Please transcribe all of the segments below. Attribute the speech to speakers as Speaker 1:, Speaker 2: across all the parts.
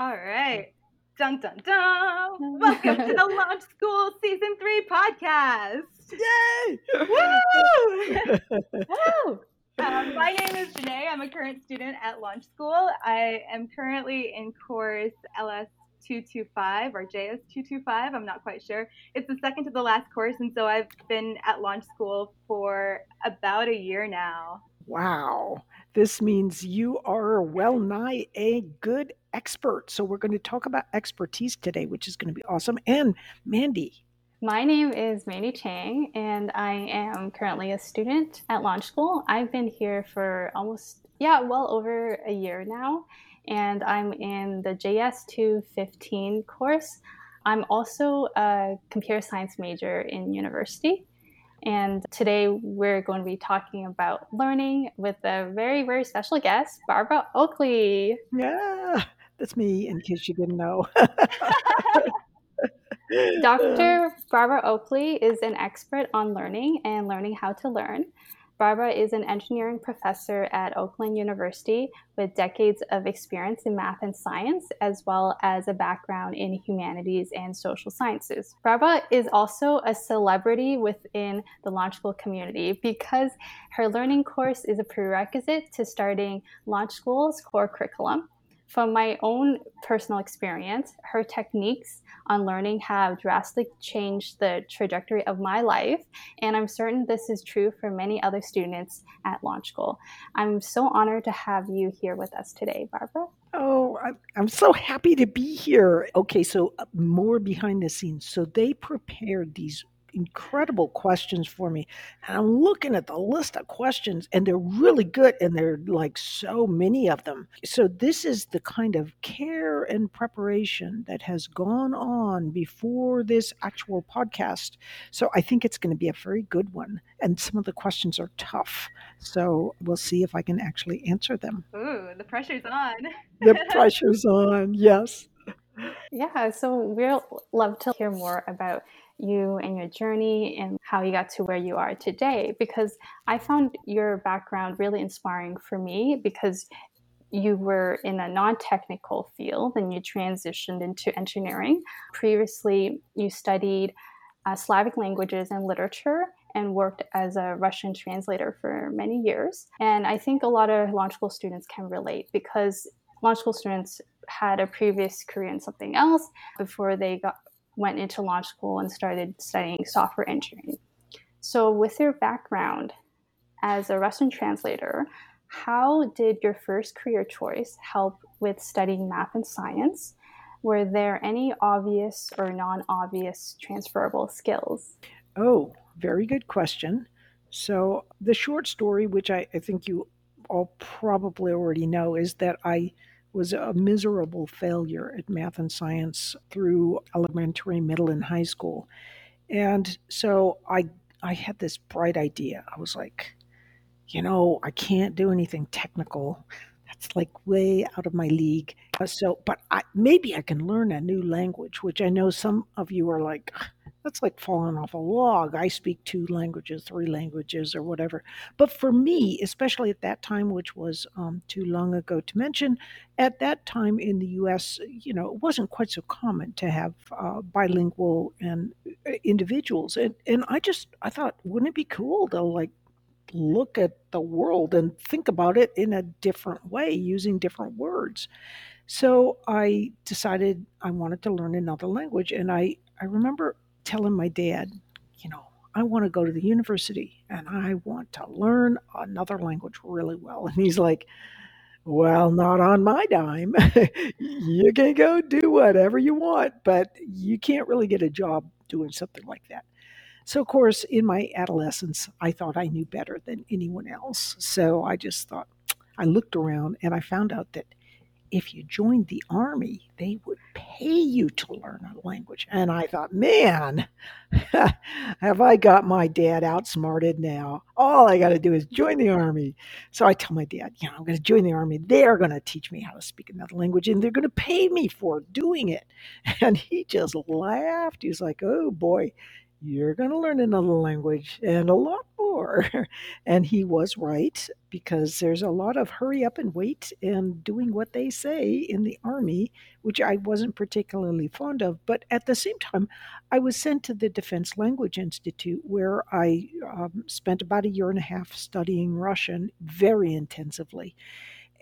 Speaker 1: All right. Dun dun dun. Welcome to the Launch School Season 3 podcast.
Speaker 2: Yay!
Speaker 1: Woo! Woo! Um, my name is Janae. I'm a current student at Launch School. I am currently in course LS 225 or JS 225. I'm not quite sure. It's the second to the last course, and so I've been at Launch School for about a year now.
Speaker 2: Wow. This means you are well nigh a good expert. So, we're going to talk about expertise today, which is going to be awesome. And Mandy.
Speaker 3: My name is Mandy Chang, and I am currently a student at Launch School. I've been here for almost, yeah, well over a year now, and I'm in the JS 215 course. I'm also a computer science major in university. And today we're going to be talking about learning with a very, very special guest, Barbara Oakley.
Speaker 2: Yeah, that's me, in case you didn't know.
Speaker 3: Dr. Barbara Oakley is an expert on learning and learning how to learn. Barbara is an engineering professor at Oakland University with decades of experience in math and science, as well as a background in humanities and social sciences. Barbara is also a celebrity within the Launch School community because her learning course is a prerequisite to starting Launch School's core curriculum. From my own personal experience, her techniques on learning have drastically changed the trajectory of my life, and I'm certain this is true for many other students at Launch School. I'm so honored to have you here with us today, Barbara.
Speaker 2: Oh, I'm, so happy to be here. Okay, so uh, more behind the scenes. So they prepared these incredible questions for me. And I'm looking at the list of questions, and they're really good, and there are like so many of them. So, this is the kind of care and preparation that has gone on before this actual podcast. So, I think it's going to be a very good one. And some of the questions are tough. So, we'll see if I can actually answer them.
Speaker 1: Ooh, the pressure's on.
Speaker 2: the pressure's on, yes.
Speaker 3: Yeah, so we'll love to hear more about you and your journey and how you got to where you are today because I found your background really inspiring for me because you were in a non technical field and you transitioned into engineering. Previously, you studied uh, Slavic languages and literature and worked as a Russian translator for many years. And I think a lot of launch school students can relate because launch school students had a previous career in something else before they got went into launch school and started studying software engineering. So, with your background as a Russian translator, how did your first career choice help with studying math and science? Were there any obvious or non obvious transferable skills?
Speaker 2: Oh, very good question. So, the short story, which I, I think you all probably already know, is that I was a miserable failure at math and science through elementary, middle, and high school. And so I I had this bright idea. I was like, you know, I can't do anything technical. That's like way out of my league. Uh, so, but I, maybe I can learn a new language, which I know some of you are like, that's like falling off a log. I speak two languages, three languages, or whatever. But for me, especially at that time, which was um, too long ago to mention, at that time in the U.S., you know, it wasn't quite so common to have uh, bilingual and uh, individuals. And and I just I thought, wouldn't it be cool to like look at the world and think about it in a different way using different words? So I decided I wanted to learn another language, and I I remember telling my dad, you know, I want to go to the university and I want to learn another language really well. And he's like, well, not on my dime. you can go do whatever you want, but you can't really get a job doing something like that. So, of course, in my adolescence, I thought I knew better than anyone else. So I just thought, I looked around and I found out that if you joined the army, they would pay you to learn a language. And I thought, man, have I got my dad outsmarted now? All I got to do is join the army. So I tell my dad, you know, I'm going to join the army. They're going to teach me how to speak another language and they're going to pay me for doing it. And he just laughed. He was like, oh boy, you're going to learn another language and a lot more. and he was right because there's a lot of hurry up and wait and doing what they say in the army, which I wasn't particularly fond of. But at the same time, I was sent to the Defense Language Institute where I um, spent about a year and a half studying Russian very intensively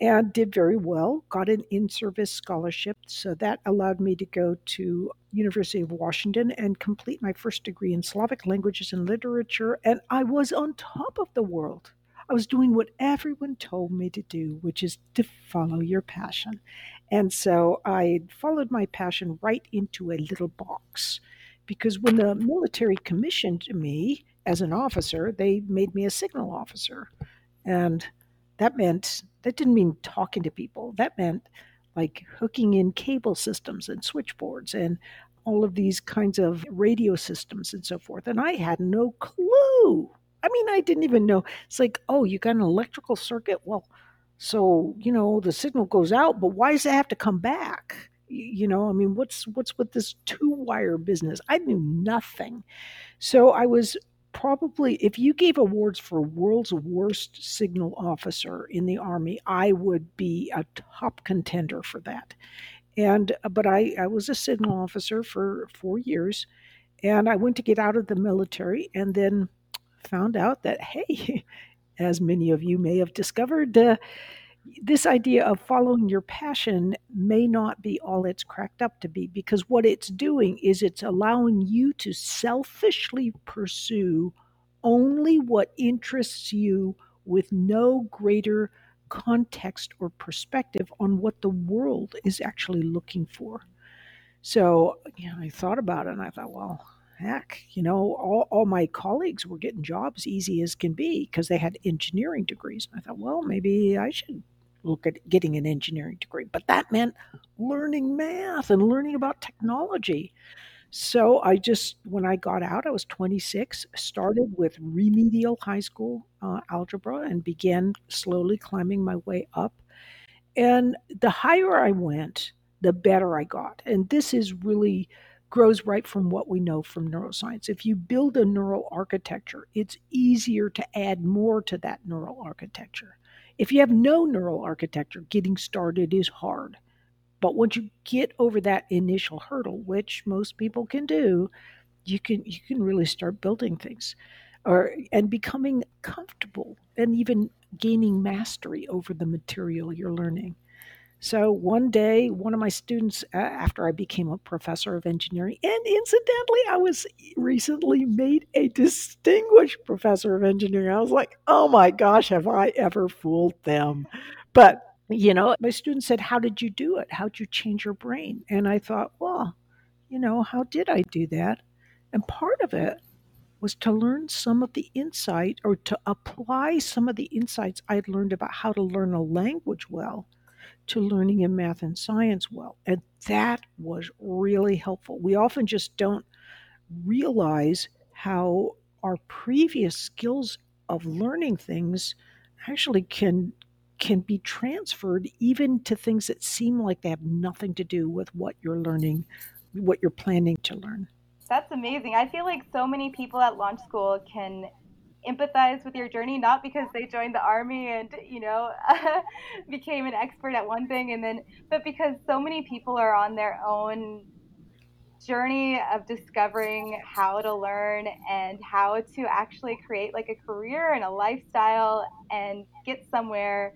Speaker 2: and did very well got an in-service scholarship so that allowed me to go to university of washington and complete my first degree in slavic languages and literature and i was on top of the world. I was doing what everyone told me to do which is to follow your passion. And so i followed my passion right into a little box because when the military commissioned me as an officer they made me a signal officer. And that meant that didn't mean talking to people. That meant like hooking in cable systems and switchboards and all of these kinds of radio systems and so forth. And I had no clue. I mean, I didn't even know. It's like, oh, you got an electrical circuit? Well, so, you know, the signal goes out, but why does it have to come back? You know, I mean, what's what's with this two wire business? I knew nothing. So I was probably if you gave awards for world's worst signal officer in the army i would be a top contender for that. And but i i was a signal officer for 4 years and i went to get out of the military and then found out that hey as many of you may have discovered uh, this idea of following your passion may not be all it's cracked up to be because what it's doing is it's allowing you to selfishly pursue only what interests you with no greater context or perspective on what the world is actually looking for. So, you know, I thought about it and I thought, well, heck, you know, all, all my colleagues were getting jobs easy as can be because they had engineering degrees. And I thought, well, maybe I should look at getting an engineering degree. But that meant learning math and learning about technology. So I just, when I got out, I was 26, started with remedial high school uh, algebra and began slowly climbing my way up. And the higher I went, the better I got. And this is really grows right from what we know from neuroscience. If you build a neural architecture, it's easier to add more to that neural architecture. If you have no neural architecture, getting started is hard. But once you get over that initial hurdle, which most people can do, you can you can really start building things or and becoming comfortable and even gaining mastery over the material you're learning. So one day, one of my students, uh, after I became a professor of engineering, and incidentally, I was recently made a distinguished professor of engineering. I was like, oh my gosh, have I ever fooled them? But, you know, my student said, How did you do it? How'd you change your brain? And I thought, well, you know, how did I do that? And part of it was to learn some of the insight or to apply some of the insights I'd learned about how to learn a language well to learning in math and science well. And that was really helpful. We often just don't realize how our previous skills of learning things actually can can be transferred even to things that seem like they have nothing to do with what you're learning, what you're planning to learn.
Speaker 1: That's amazing. I feel like so many people at launch school can empathize with your journey not because they joined the army and you know became an expert at one thing and then but because so many people are on their own journey of discovering how to learn and how to actually create like a career and a lifestyle and get somewhere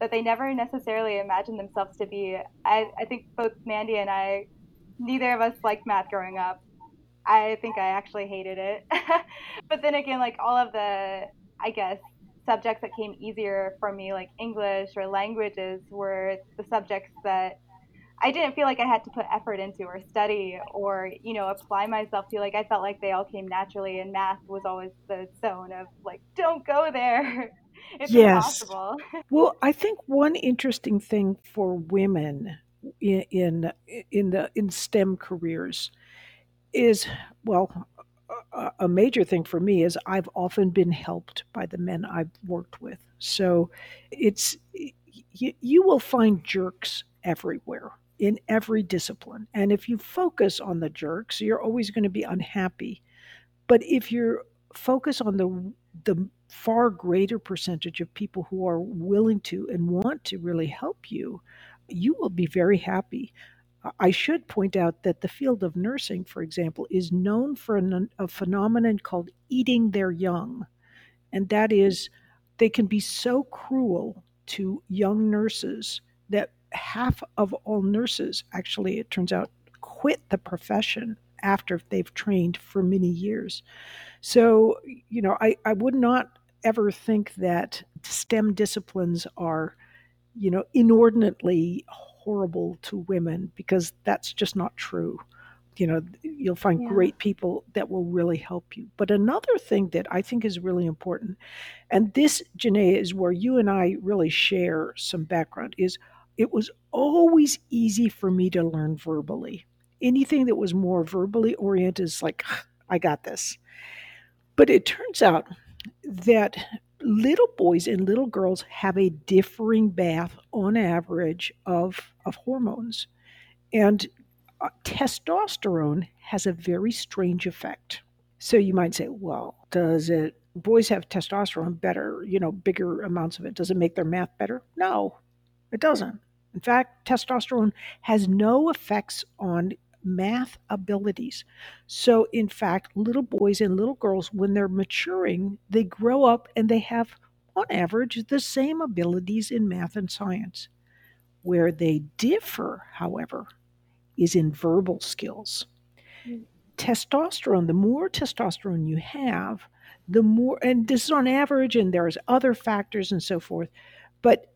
Speaker 1: that they never necessarily imagined themselves to be. I, I think both Mandy and I, neither of us liked math growing up. I think I actually hated it. but then again, like all of the, I guess, subjects that came easier for me, like English or languages, were the subjects that I didn't feel like I had to put effort into or study or, you know, apply myself to. Like I felt like they all came naturally, and math was always the zone of like, don't go there. it's yes. impossible.
Speaker 2: well, I think one interesting thing for women in in, in the in STEM careers is, well, a major thing for me is I've often been helped by the men I've worked with. So it's, you, you will find jerks everywhere in every discipline. And if you focus on the jerks, you're always going to be unhappy. But if you focus on the the far greater percentage of people who are willing to and want to really help you, you will be very happy. I should point out that the field of nursing, for example, is known for a, a phenomenon called eating their young. And that is, they can be so cruel to young nurses that half of all nurses, actually, it turns out, quit the profession after they've trained for many years. So, you know, I, I would not ever think that STEM disciplines are, you know, inordinately horrible to women because that's just not true. You know, you'll find yeah. great people that will really help you. But another thing that I think is really important, and this, Janae, is where you and I really share some background, is it was always easy for me to learn verbally. Anything that was more verbally oriented is like, I got this. But it turns out that little boys and little girls have a differing bath on average of, of hormones. And uh, testosterone has a very strange effect. So you might say, well, does it, boys have testosterone better, you know, bigger amounts of it? Does it make their math better? No, it doesn't. In fact, testosterone has no effects on math abilities. So, in fact, little boys and little girls, when they're maturing, they grow up and they have, on average, the same abilities in math and science. Where they differ, however, is in verbal skills. Mm. Testosterone, the more testosterone you have, the more, and this is on average, and there's other factors and so forth, but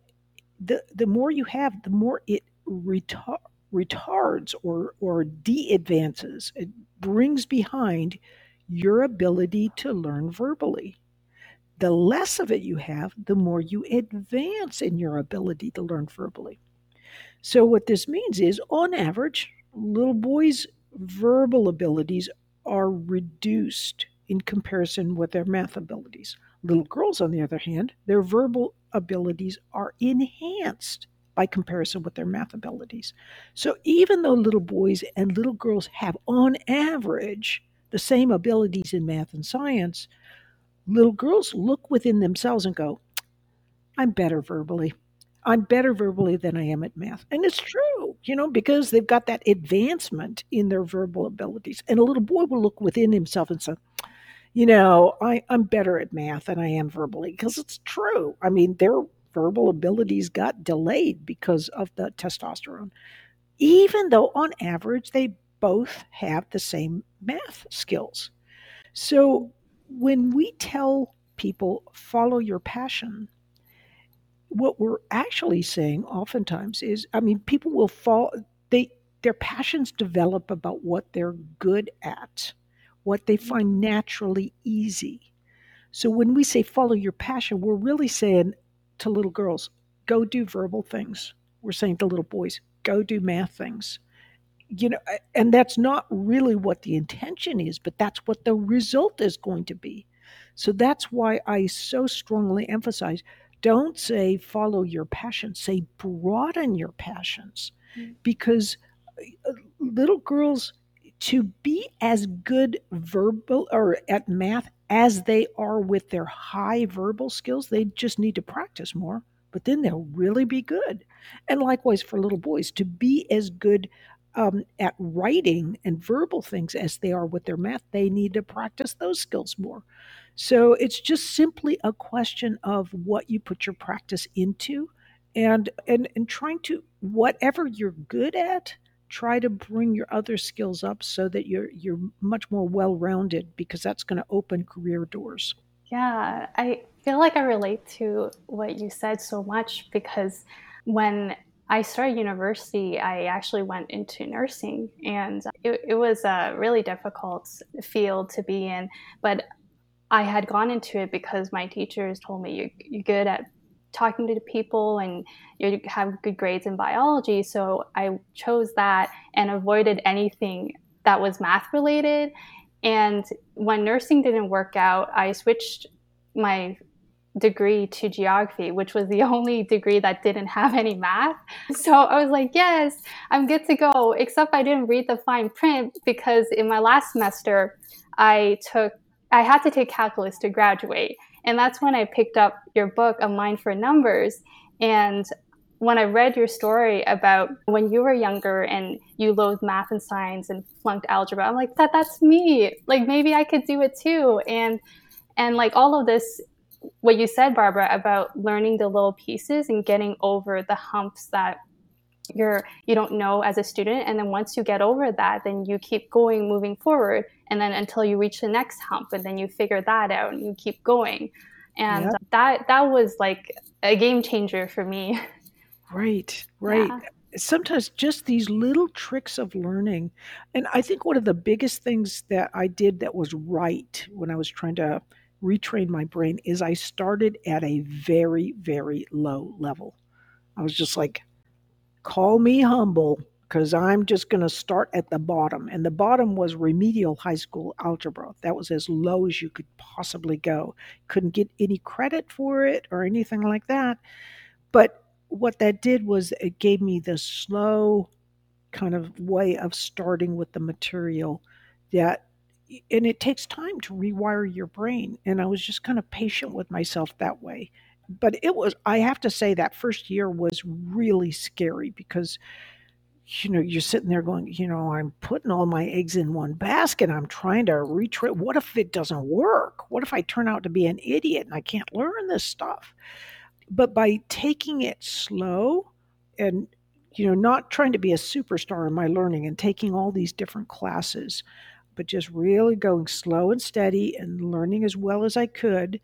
Speaker 2: the, the more you have, the more it retards retards or, or de advances, it brings behind your ability to learn verbally. The less of it you have, the more you advance in your ability to learn verbally. So, what this means is, on average, little boys' verbal abilities are reduced in comparison with their math abilities. Little girls, on the other hand, their verbal abilities are enhanced by comparison with their math abilities. So even though little boys and little girls have, on average, the same abilities in math and science, little girls look within themselves and go, I'm better verbally. I'm better verbally than I am at math. And it's true, you know, because they've got that advancement in their verbal abilities. And a little boy will look within himself and say, you know, I, I'm better at math than I am verbally because it's true. I mean, they're verbal abilities got delayed because of the testosterone, even though on average they both have the same math skills. So when we tell people, follow your passion, what we're actually saying oftentimes is, I mean, people will fall, they, their passions develop about what they're good at, what they mm-hmm. find naturally easy. So when we say follow your passion, we're really saying to little girls, go do verbal things. We're saying to little boys, go do math things. You know, and that's not really what the intention is, but that's what the result is going to be. So that's why I so strongly emphasize don't say follow your passion, say broaden your passions. Mm-hmm. Because uh, little girls, to be as good verbal or at math as they are with their high verbal skills, they just need to practice more, but then they'll really be good. And likewise for little boys, to be as good um, at writing and verbal things as they are with their math, they need to practice those skills more. So it's just simply a question of what you put your practice into and and and trying to whatever you're good at try to bring your other skills up so that you're you're much more well-rounded because that's going to open career doors.
Speaker 3: Yeah, I feel like I relate to what you said so much because when I started university, I actually went into nursing, and it, it was a really difficult field to be in. But I had gone into it because my teachers told me you're, you're good at talking to people and you have good grades in biology. So I chose that and avoided anything that was math related. And when nursing didn't work out, I switched my degree to geography, which was the only degree that didn't have any math. So I was like, yes, I'm good to go, except I didn't read the fine print because in my last semester, I took I had to take calculus to graduate. And that's when I picked up your book, A Mind for Numbers. And when I read your story about when you were younger and you loathed math and science and flunked algebra, I'm like, that that's me. Like maybe I could do it too. And and like all of this what you said, Barbara, about learning the little pieces and getting over the humps that you're you don't know as a student and then once you get over that then you keep going moving forward and then until you reach the next hump and then you figure that out and you keep going and yep. that that was like a game changer for me
Speaker 2: right right yeah. sometimes just these little tricks of learning and i think one of the biggest things that i did that was right when i was trying to retrain my brain is I started at a very, very low level. I was just like, call me humble because I'm just going to start at the bottom. And the bottom was remedial high school algebra. That was as low as you could possibly go. Couldn't get any credit for it or anything like that. But what that did was it gave me the slow kind of way of starting with the material that and it takes time to rewire your brain. And I was just kind of patient with myself that way. But it was, I have to say, that first year was really scary because, you know, you're sitting there going, you know, I'm putting all my eggs in one basket. I'm trying to retrain. What if it doesn't work? What if I turn out to be an idiot and I can't learn this stuff? But by taking it slow and, you know, not trying to be a superstar in my learning and taking all these different classes, but just really going slow and steady and learning as well as I could.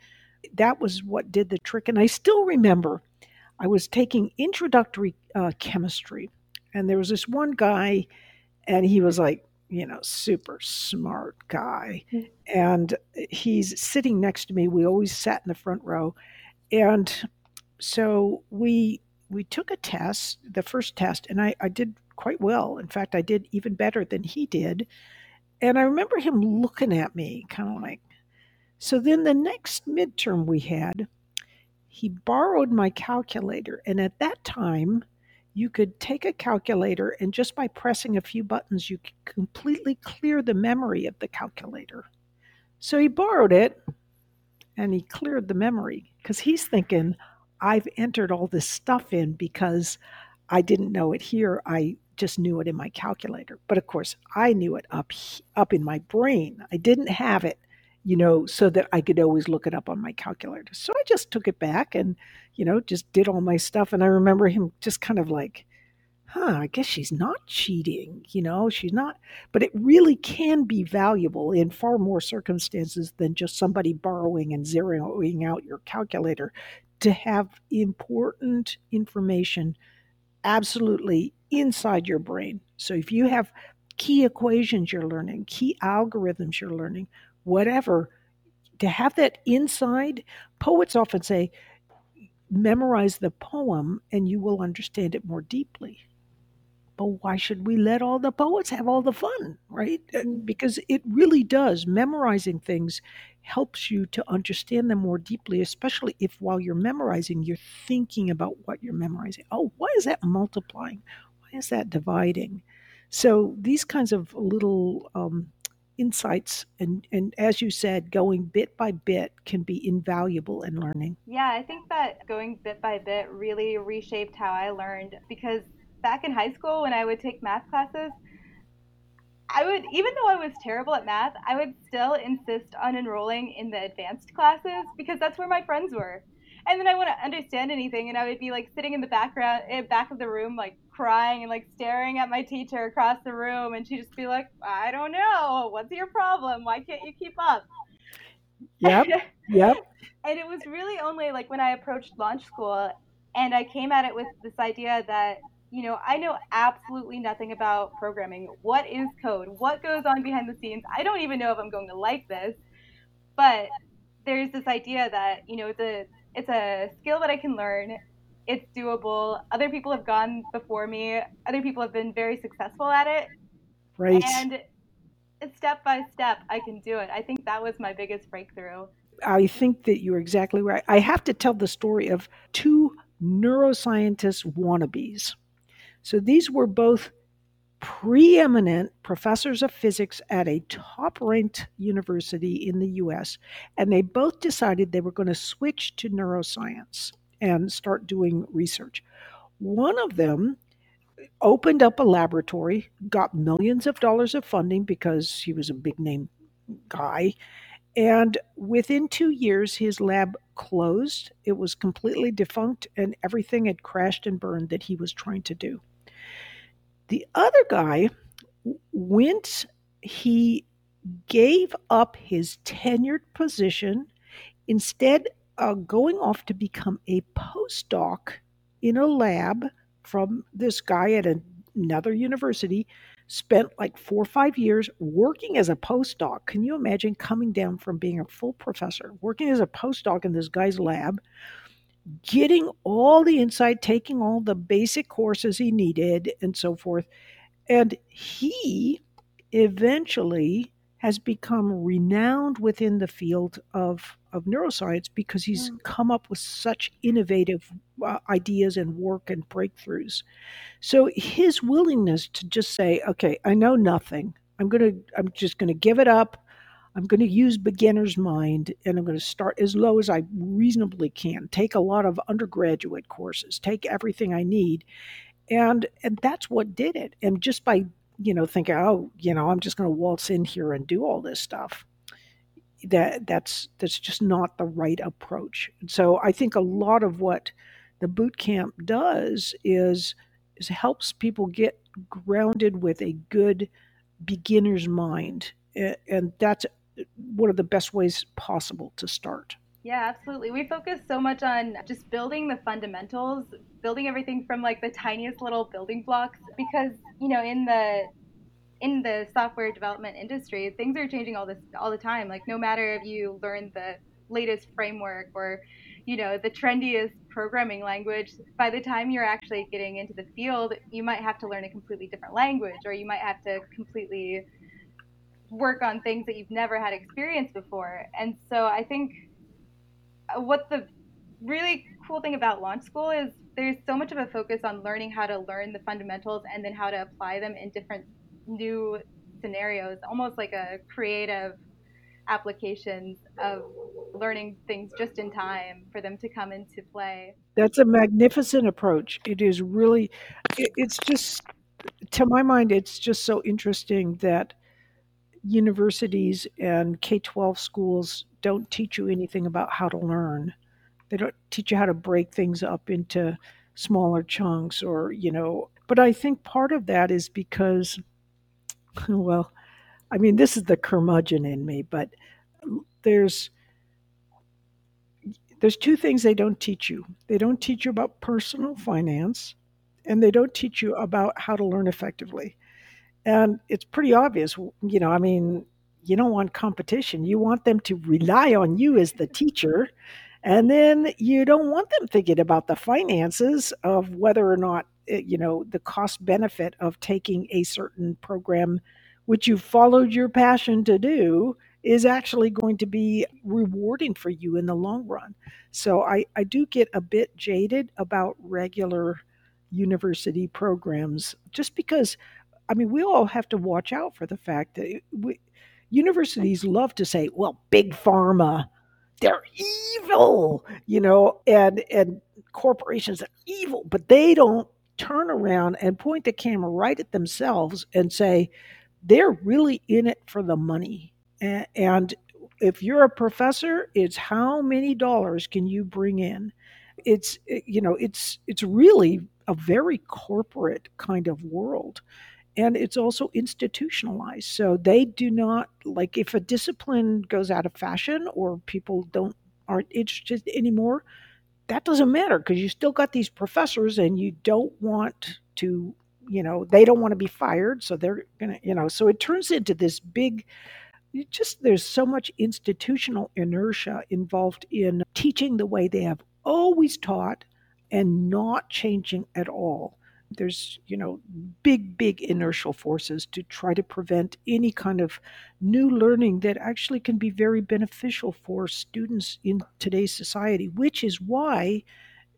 Speaker 2: That was what did the trick. And I still remember I was taking introductory uh, chemistry, and there was this one guy, and he was like, you know, super smart guy. Mm-hmm. And he's sitting next to me. We always sat in the front row. And so we we took a test, the first test, and I, I did quite well. In fact, I did even better than he did. And I remember him looking at me, kind of like. So then the next midterm we had, he borrowed my calculator. And at that time, you could take a calculator and just by pressing a few buttons, you could completely clear the memory of the calculator. So he borrowed it and he cleared the memory because he's thinking, I've entered all this stuff in because I didn't know it here. I just knew it in my calculator. But of course, I knew it up up in my brain. I didn't have it, you know, so that I could always look it up on my calculator. So I just took it back and, you know, just did all my stuff. And I remember him just kind of like, huh, I guess she's not cheating, you know, she's not. But it really can be valuable in far more circumstances than just somebody borrowing and zeroing out your calculator to have important information absolutely inside your brain. So if you have key equations you're learning, key algorithms you're learning, whatever, to have that inside, poets often say, memorize the poem and you will understand it more deeply. But why should we let all the poets have all the fun, right? Uh, because it really does. Memorizing things helps you to understand them more deeply, especially if while you're memorizing, you're thinking about what you're memorizing. Oh, why is that multiplying? Why is that dividing? So these kinds of little um, insights and, and as you said, going bit by bit can be invaluable in learning.
Speaker 1: Yeah, I think that going bit by bit really reshaped how I learned because back in high school when I would take math classes, I would, even though I was terrible at math, I would still insist on enrolling in the advanced classes because that's where my friends were. And then I wouldn't understand anything, and I would be like sitting in the background, in back of the room, like crying and like staring at my teacher across the room, and she'd just be like, "I don't know, what's your problem? Why can't you keep up?"
Speaker 2: Yep, yep.
Speaker 1: and it was really only like when I approached launch school, and I came at it with this idea that you know, I know absolutely nothing about programming. What is code? What goes on behind the scenes? I don't even know if I'm going to like this. But there's this idea that, you know, it's a it's a skill that I can learn. It's doable. Other people have gone before me. Other people have been very successful at it.
Speaker 2: Right.
Speaker 1: And step by step, I can do it. I think that was my biggest breakthrough.
Speaker 2: I think that you're exactly right. I have to tell the story of two neuroscientist wannabes so these were both preeminent professors of physics at a top ranked university in the US, and they both decided they were going to switch to neuroscience and start doing research. One of them opened up a laboratory, got millions of dollars of funding because he was a big name guy. And within two years, his lab closed. It was completely defunct, and everything had crashed and burned that he was trying to do. The other guy went, he gave up his tenured position, instead, uh, going off to become a postdoc in a lab from this guy at another university spent like four or five years working as a postdoc. Can you imagine coming down from being a full professor, working as a postdoc in this guy's lab, getting all the insight, taking all the basic courses he needed, and so forth? And he eventually has become renowned within the field of, of neuroscience because he's mm. come up with such innovative uh, ideas and work and breakthroughs. So his willingness to just say, "Okay, I know nothing. I'm going to I'm just going to give it up. I'm going to use beginner's mind and I'm going to start as low as I reasonably can. Take a lot of undergraduate courses, take everything I need." And and that's what did it. And just by you know, thinking, oh, you know, I'm just going to waltz in here and do all this stuff. That that's that's just not the right approach. So I think a lot of what the boot camp does is is helps people get grounded with a good beginner's mind, and that's uh, one of the best ways possible to start.
Speaker 1: Yeah, absolutely. We focus so much on just building the fundamentals, building everything from like the tiniest little building blocks because, you know, in the in the software development industry, things are changing all this all the time. Like no matter if you learn the latest framework or you know the trendiest programming language by the time you're actually getting into the field you might have to learn a completely different language or you might have to completely work on things that you've never had experience before and so i think what the really cool thing about launch school is there's so much of a focus on learning how to learn the fundamentals and then how to apply them in different new scenarios, almost like a creative applications of learning things just in time for them to come into play.
Speaker 2: That's a magnificent approach. It is really, it's just, to my mind, it's just so interesting that universities and K 12 schools don't teach you anything about how to learn. They don't teach you how to break things up into smaller chunks or, you know, but I think part of that is because well, I mean, this is the curmudgeon in me, but there's there's two things they don't teach you. They don't teach you about personal finance, and they don't teach you about how to learn effectively. And it's pretty obvious, you know, I mean, you don't want competition. You want them to rely on you as the teacher. And then you don't want them thinking about the finances of whether or not, eh, you know, the cost benefit of taking a certain program, which you followed your passion to do, is actually going to be rewarding for you in the long run. So I, I do get a bit jaded about regular university programs just because, I mean, we all have to watch out for the fact that we, universities love to say, well, big pharma, they're evil, you know, and and corporations are evil, but they don't turn around and point the camera right at themselves and say they're really in it for the money. And if you're a professor, it's how many dollars can you bring in? It's eh, you know, it's it's really a very corporate kind of world and it's also institutionalized. So they do not like if a discipline goes out of fashion or people don't aren't interested anymore, that doesn't matter because you still got these professors and you don't want to, you know, they don't want to be fired, so they're gonna, you know, so it turns into this big just there's so much institutional inertia involved in teaching the way they have always taught and not changing at all there's you know big big inertial forces to try to prevent any kind of new learning that actually can be very beneficial for students in today's society which is why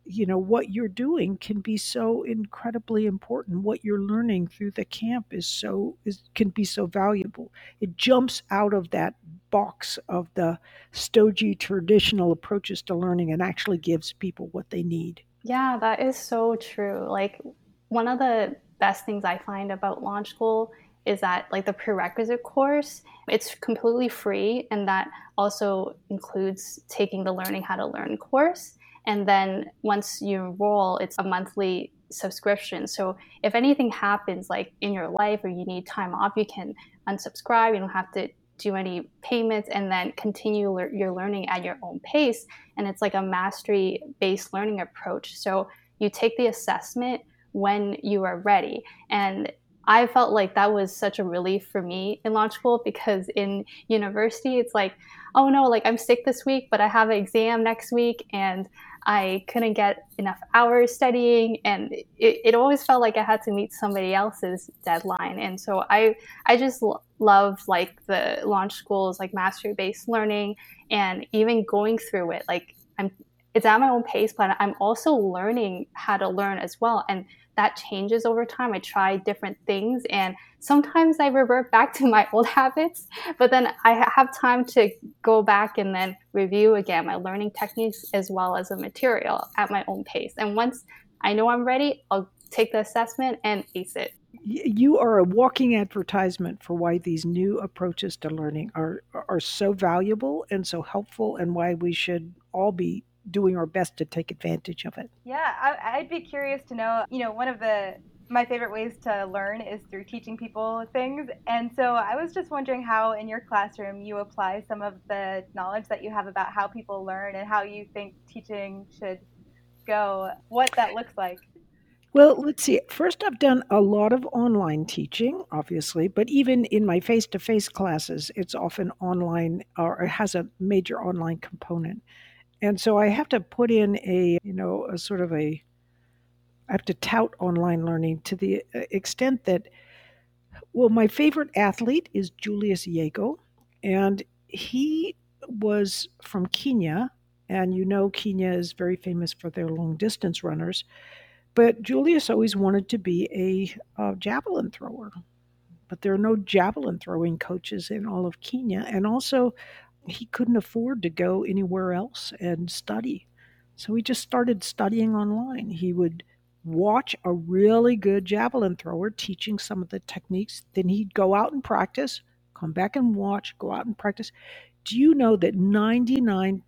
Speaker 2: you know what you're doing can be so incredibly important. What you're learning through the camp is so is can be so valuable. It jumps out of that box of the stodgy traditional approaches to learning and actually gives people what they need.
Speaker 3: Yeah that is so true. Like one of the best things i find about launch school is that like the prerequisite course it's completely free and that also includes taking the learning how to learn course and then once you enroll, it's a monthly subscription. So if anything happens like in your life or you need time off, you can unsubscribe. You don't have to do any payments and then continue le- your learning at your own pace. And it's like a mastery based learning approach. So you take the assessment when you are ready. And I felt like that was such a relief for me in launch school because in university, it's like, oh no, like I'm sick this week, but I have an exam next week and I couldn't get enough hours studying, and it, it always felt like I had to meet somebody else's deadline. And so I I just love like the launch schools, like mastery based learning, and even going through it. Like I'm, it's at my own pace, but I'm also learning how to learn as well. And that changes over time. I try different things and sometimes I revert back to my old habits, but then I have time to go back and then review again my learning techniques as well as the material at my own pace. And once I know I'm ready, I'll take the assessment and ace it.
Speaker 2: You are a walking advertisement for why these new approaches to learning are are so valuable and so helpful and why we should all be doing our best to take advantage of it.
Speaker 1: Yeah, I, would be curious to know. You know, one of the my favorite ways to learn is through teaching people things. And so I was just wondering how in your classroom you apply some of the knowledge that you have about how people learn and how you think teaching should go, what that looks like.
Speaker 2: Well, let's see. First, I've done a lot of online teaching, obviously, but even in my face to face classes, it's often online or it has a major online component. And so I have to put in a, you know, a sort of a, I have to tout online learning to the uh, extent that, well, my favorite athlete is Julius Yego, and he was from Kenya. And you know, Kenya is very famous for their long distance runners. But Julius always wanted to be a, a javelin thrower. But there are no javelin throwing coaches in all of Kenya. And also, he couldn't afford to go anywhere else and study. So he just started studying online. He would watch a really good javelin thrower teaching some of the techniques. Then he'd go out and practice, come back and watch, go out and practice. Do you know that 99%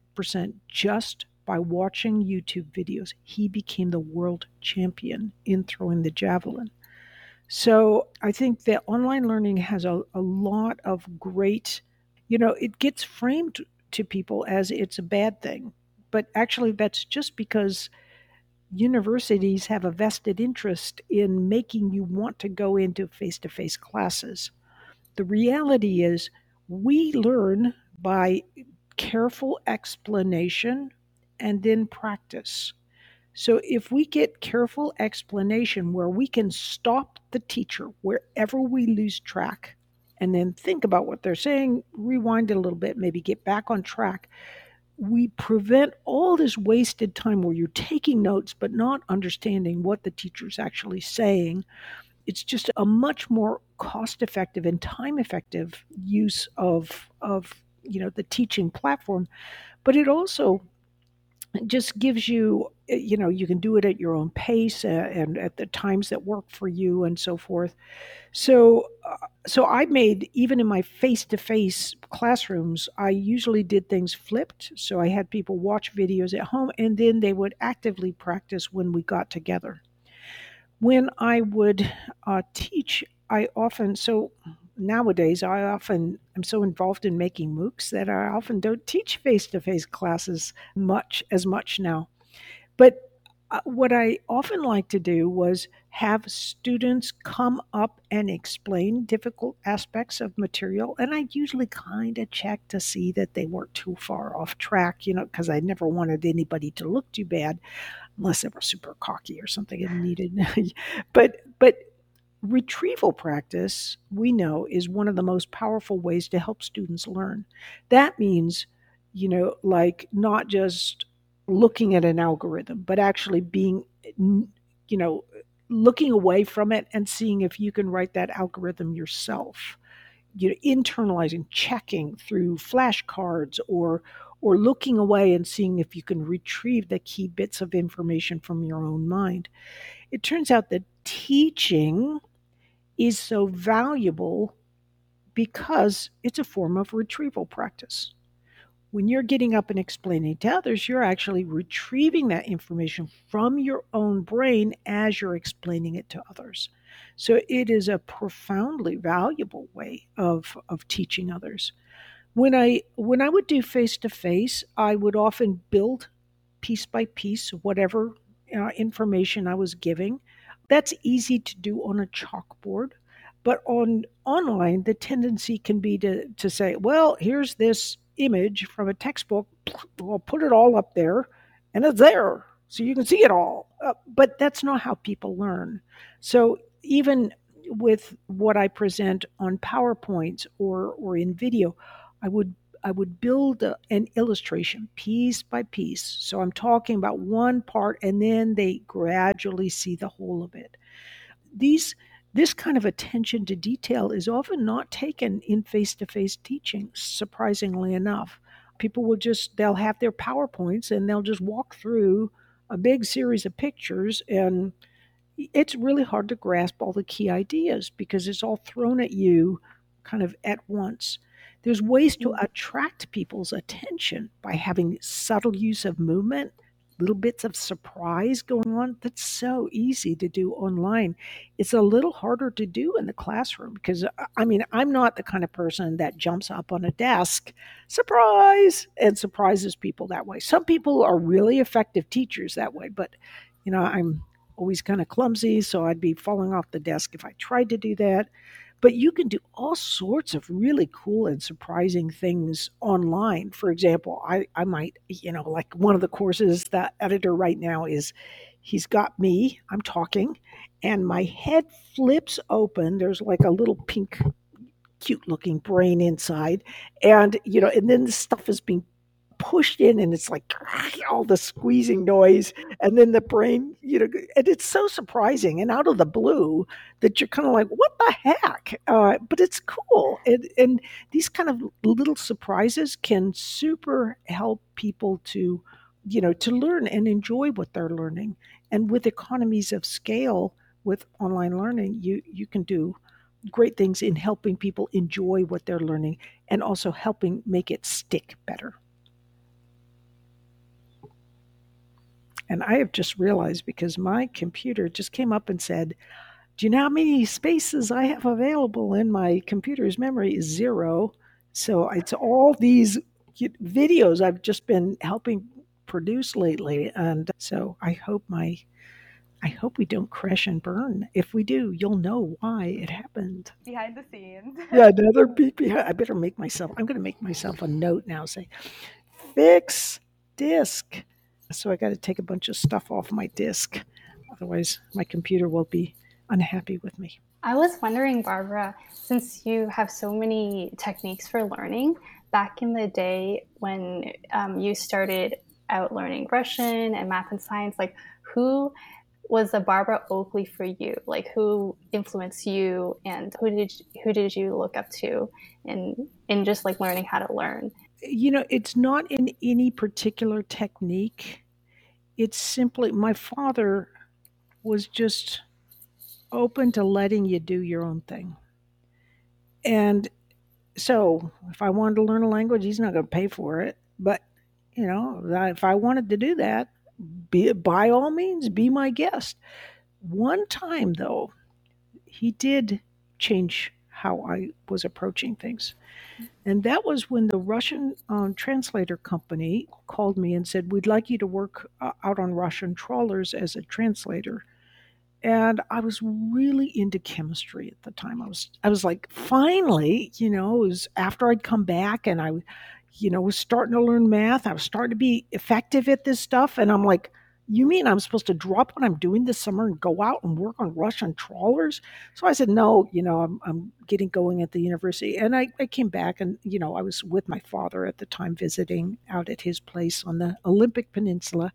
Speaker 2: just by watching YouTube videos, he became the world champion in throwing the javelin? So I think that online learning has a, a lot of great you know, it gets framed to people as it's a bad thing. But actually, that's just because universities have a vested interest in making you want to go into face to face classes. The reality is, we learn by careful explanation and then practice. So, if we get careful explanation where we can stop the teacher wherever we lose track and then think about what they're saying, rewind it a little bit, maybe get back on track. We prevent all this wasted time where you're taking notes but not understanding what the teacher's actually saying. It's just a much more cost effective and time effective use of, of you know the teaching platform but it also just gives you you know you can do it at your own pace and at the times that work for you and so forth so, uh, so I made even in my face-to-face classrooms, I usually did things flipped. So I had people watch videos at home, and then they would actively practice when we got together. When I would uh, teach, I often so nowadays I often am so involved in making MOOCs that I often don't teach face-to-face classes much as much now. But uh, what I often like to do was have students come up and explain difficult aspects of material. And I usually kind of check to see that they weren't too far off track, you know, because I never wanted anybody to look too bad unless they were super cocky or something and needed. but, but, Retrieval practice, we know, is one of the most powerful ways to help students learn. That means, you know, like not just looking at an algorithm, but actually being, you know, looking away from it and seeing if you can write that algorithm yourself. You know, internalizing, checking through flashcards or or looking away and seeing if you can retrieve the key bits of information from your own mind. It turns out that teaching is so valuable because it's a form of retrieval practice. When you're getting up and explaining to others, you're actually retrieving that information from your own brain as you're explaining it to others. So it is a profoundly valuable way of, of teaching others. When I when I would do face to face, I would often build piece by piece whatever uh, information I was giving. That's easy to do on a chalkboard, but on online the tendency can be to to say, well, here's this image from a textbook. I'll put it all up there, and it's there, so you can see it all. Uh, but that's not how people learn. So even with what I present on PowerPoints or or in video, I would I would build a, an illustration piece by piece. So I'm talking about one part and then they gradually see the whole of it. These this kind of attention to detail is often not taken in face-to-face teaching surprisingly enough. People will just they'll have their PowerPoints and they'll just walk through a big series of pictures and it's really hard to grasp all the key ideas because it's all thrown at you kind of at once. There's ways to mm. attract people's attention by having subtle use of movement, little bits of surprise going on. That's so easy to do online. It's a little harder to do in the classroom because, uh, I mean, I'm not the kind of person that jumps up on a desk, surprise, and surprises people that way. Some people are really effective teachers that way, but, you know, I'm always kind of clumsy, so I'd be falling off the desk if I tried to do that. But you can do all sorts of really cool and surprising things online. For example, I, I might, you know, like one of the courses that editor right now is he's got me, I'm talking, and my head flips open. There's like a little pink, cute looking brain inside. And, you know, and then the stuff is being pushed in and it's like all the squeezing noise and then the brain you know and it's so surprising and out of the blue that you're kind of like what the heck? Uh, but it's cool. And, and these kind of little surprises can super help people to you know to learn and enjoy what they're learning. And with economies of scale with online learning you you can do great things in helping people enjoy what they're learning and also helping make it stick better And I have just realized because my computer just came up and said, Do you know how many spaces I have available in my computer's memory? Is zero. So it's all these videos I've just been helping produce lately. And so I hope my I hope we don't crash and burn. If we do, you'll know why it happened.
Speaker 1: Behind the scenes.
Speaker 2: yeah, another beat behind. I better make myself. I'm going to make myself a note now. Say, fix disk. So I got to take a bunch of stuff off my disk. Otherwise, my computer will be unhappy with me.
Speaker 3: I was wondering, Barbara, since you have so many techniques for learning, back in the day when um, you started out learning Russian and math and science, like who was the Barbara Oakley for you? Like who influenced you and who did who did you look up to in in just like learning how to learn?
Speaker 2: You know, it's not in any particular technique. It's simply my father was just open to letting you do your own thing. And so if I wanted to learn a language, he's not going to pay for it. But, you know, if I wanted to do that, be, by all means, be my guest. One time, though, he did change how I was approaching things. And that was when the Russian um, translator company called me and said, We'd like you to work uh, out on Russian trawlers as a translator. And I was really into chemistry at the time. I was, I was like, finally, you know, it was after I'd come back and I, you know, was starting to learn math. I was starting to be effective at this stuff. And I'm like, you mean I'm supposed to drop what I'm doing this summer and go out and work on Russian trawlers? So I said, no, you know, I'm, I'm getting going at the university. And I, I came back and, you know, I was with my father at the time visiting out at his place on the Olympic Peninsula.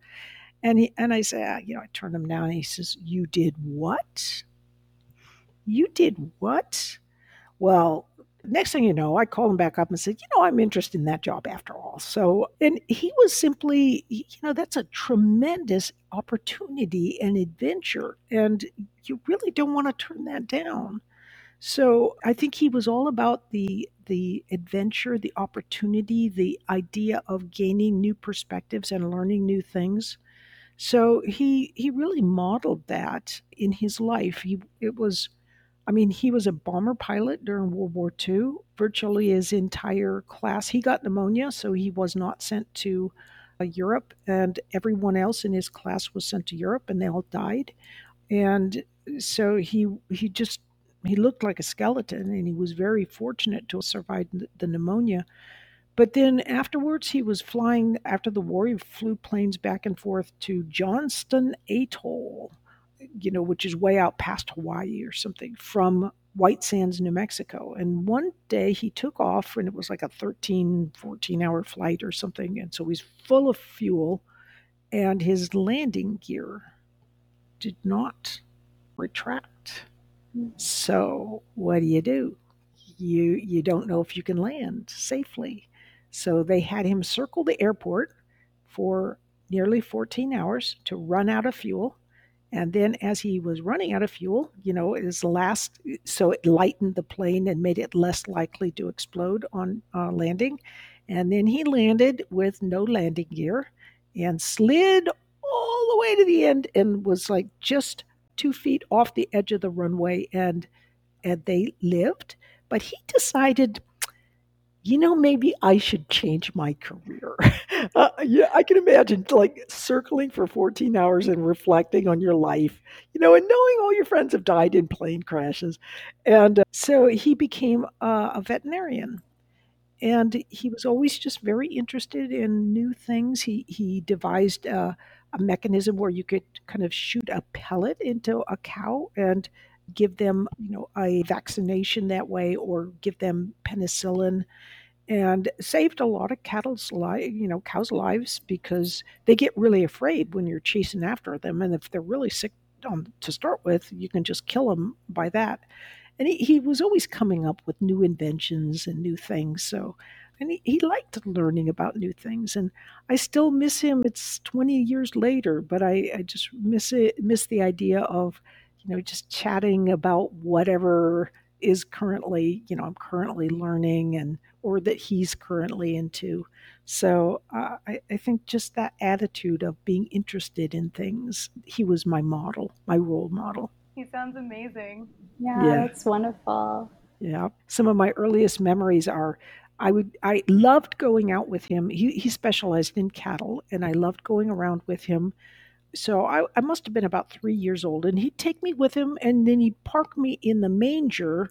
Speaker 2: And he, and I said, ah, you know, I turned him down and he says, you did what? You did what? Well, next thing you know, I called him back up and said, you know, I'm interested in that job after all. So, and he was simply, you know, that's a tremendous opportunity and adventure. And you really don't want to turn that down. So I think he was all about the the adventure, the opportunity, the idea of gaining new perspectives and learning new things. So he he really modeled that in his life. He it was I mean, he was a bomber pilot during World War II. Virtually his entire class, he got pneumonia, so he was not sent to uh, Europe, and everyone else in his class was sent to Europe, and they all died. And so he he just he looked like a skeleton, and he was very fortunate to have survived the pneumonia. But then afterwards, he was flying after the war. He flew planes back and forth to Johnston Atoll you know, which is way out past Hawaii or something, from White Sands, New Mexico. And one day he took off, and it was like a 13, 14 hour flight or something. And so he's full of fuel, and his landing gear did not retract. So what do you do? You you don't know if you can land safely. So they had him circle the airport for nearly 14 hours to run out of fuel and then as he was running out of fuel, you know, his last, so it lightened the plane and made it less likely to explode on uh, landing. And then he landed with no landing gear and slid all the way to the end and was like just two feet off the edge of the runway and and they lived. But he decided you know, maybe I should change my career. uh, yeah, I can imagine like circling for 14 hours and reflecting on your life, you know, and knowing all your friends have died in plane crashes. And uh, so he became uh, a veterinarian. And he was always just very interested in new things. He, he devised a, a mechanism where you could kind of shoot a pellet into a cow and give them, you know, a vaccination that way or give them penicillin and saved a lot of cattle's li- you know cows lives because they get really afraid when you're chasing after them and if they're really sick to start with you can just kill them by that. And he, he was always coming up with new inventions and new things so and he, he liked learning about new things and i still miss him. It's 20 years later but i, I just miss it miss the idea of you know just chatting about whatever is currently you know i'm currently learning and or that he's currently into so uh, I, I think just that attitude of being interested in things he was my model my role model
Speaker 1: he sounds amazing
Speaker 3: yeah, yeah. that's wonderful
Speaker 2: yeah some of my earliest memories are I would I loved going out with him. He he specialized in cattle and I loved going around with him. So I, I must have been about three years old and he'd take me with him and then he'd park me in the manger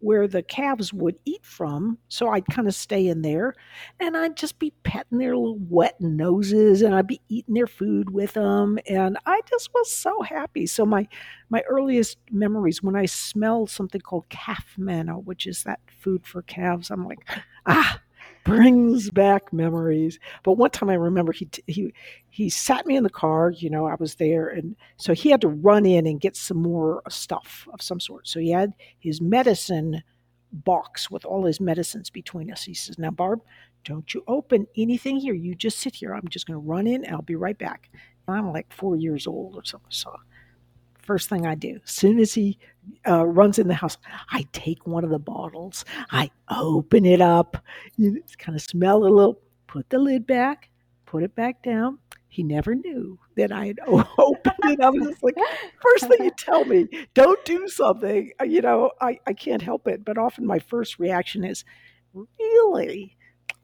Speaker 2: where the calves would eat from. So I'd kind of stay in there and I'd just be petting their little wet noses and I'd be eating their food with them. And I just was so happy. So my, my earliest memories when I smell something called calf manna, which is that food for calves, I'm like, ah, brings back memories. But one time I remember he he he sat me in the car. You know, I was there, and so he had to run in and get some more stuff of some sort. So he had his medicine box with all his medicines between us. He says, "Now, Barb, don't you open anything here. You just sit here. I'm just going to run in. I'll be right back." I'm like four years old or something. So first thing I do. As soon as he uh, runs in the house, I take one of the bottles, I open it up, you kind of smell a little, put the lid back, put it back down. He never knew that I had opened it. I was just like, first thing you tell me, don't do something. Uh, you know, I, I can't help it. But often my first reaction is, really?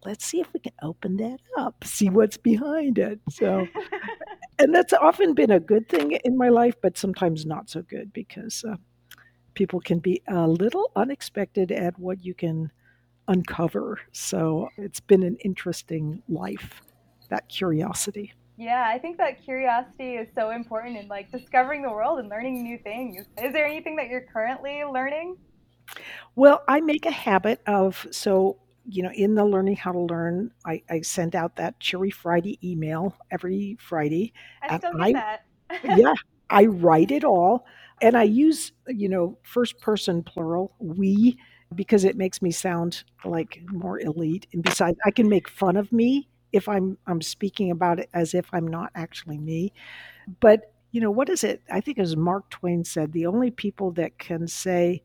Speaker 2: let's see if we can open that up, see what's behind it. So, and that's often been a good thing in my life, but sometimes not so good because uh, people can be a little unexpected at what you can uncover. So, it's been an interesting life, that curiosity.
Speaker 1: Yeah, I think that curiosity is so important in like discovering the world and learning new things. Is there anything that you're currently learning?
Speaker 2: Well, I make a habit of so you know in the learning how to learn, I, I send out that Cherry Friday email every Friday,
Speaker 1: I still get
Speaker 2: I
Speaker 1: that.
Speaker 2: yeah I write it all, and I use you know first person plural we because it makes me sound like more elite, and besides I can make fun of me if I'm I'm speaking about it as if I'm not actually me. But you know what is it? I think as Mark Twain said, the only people that can say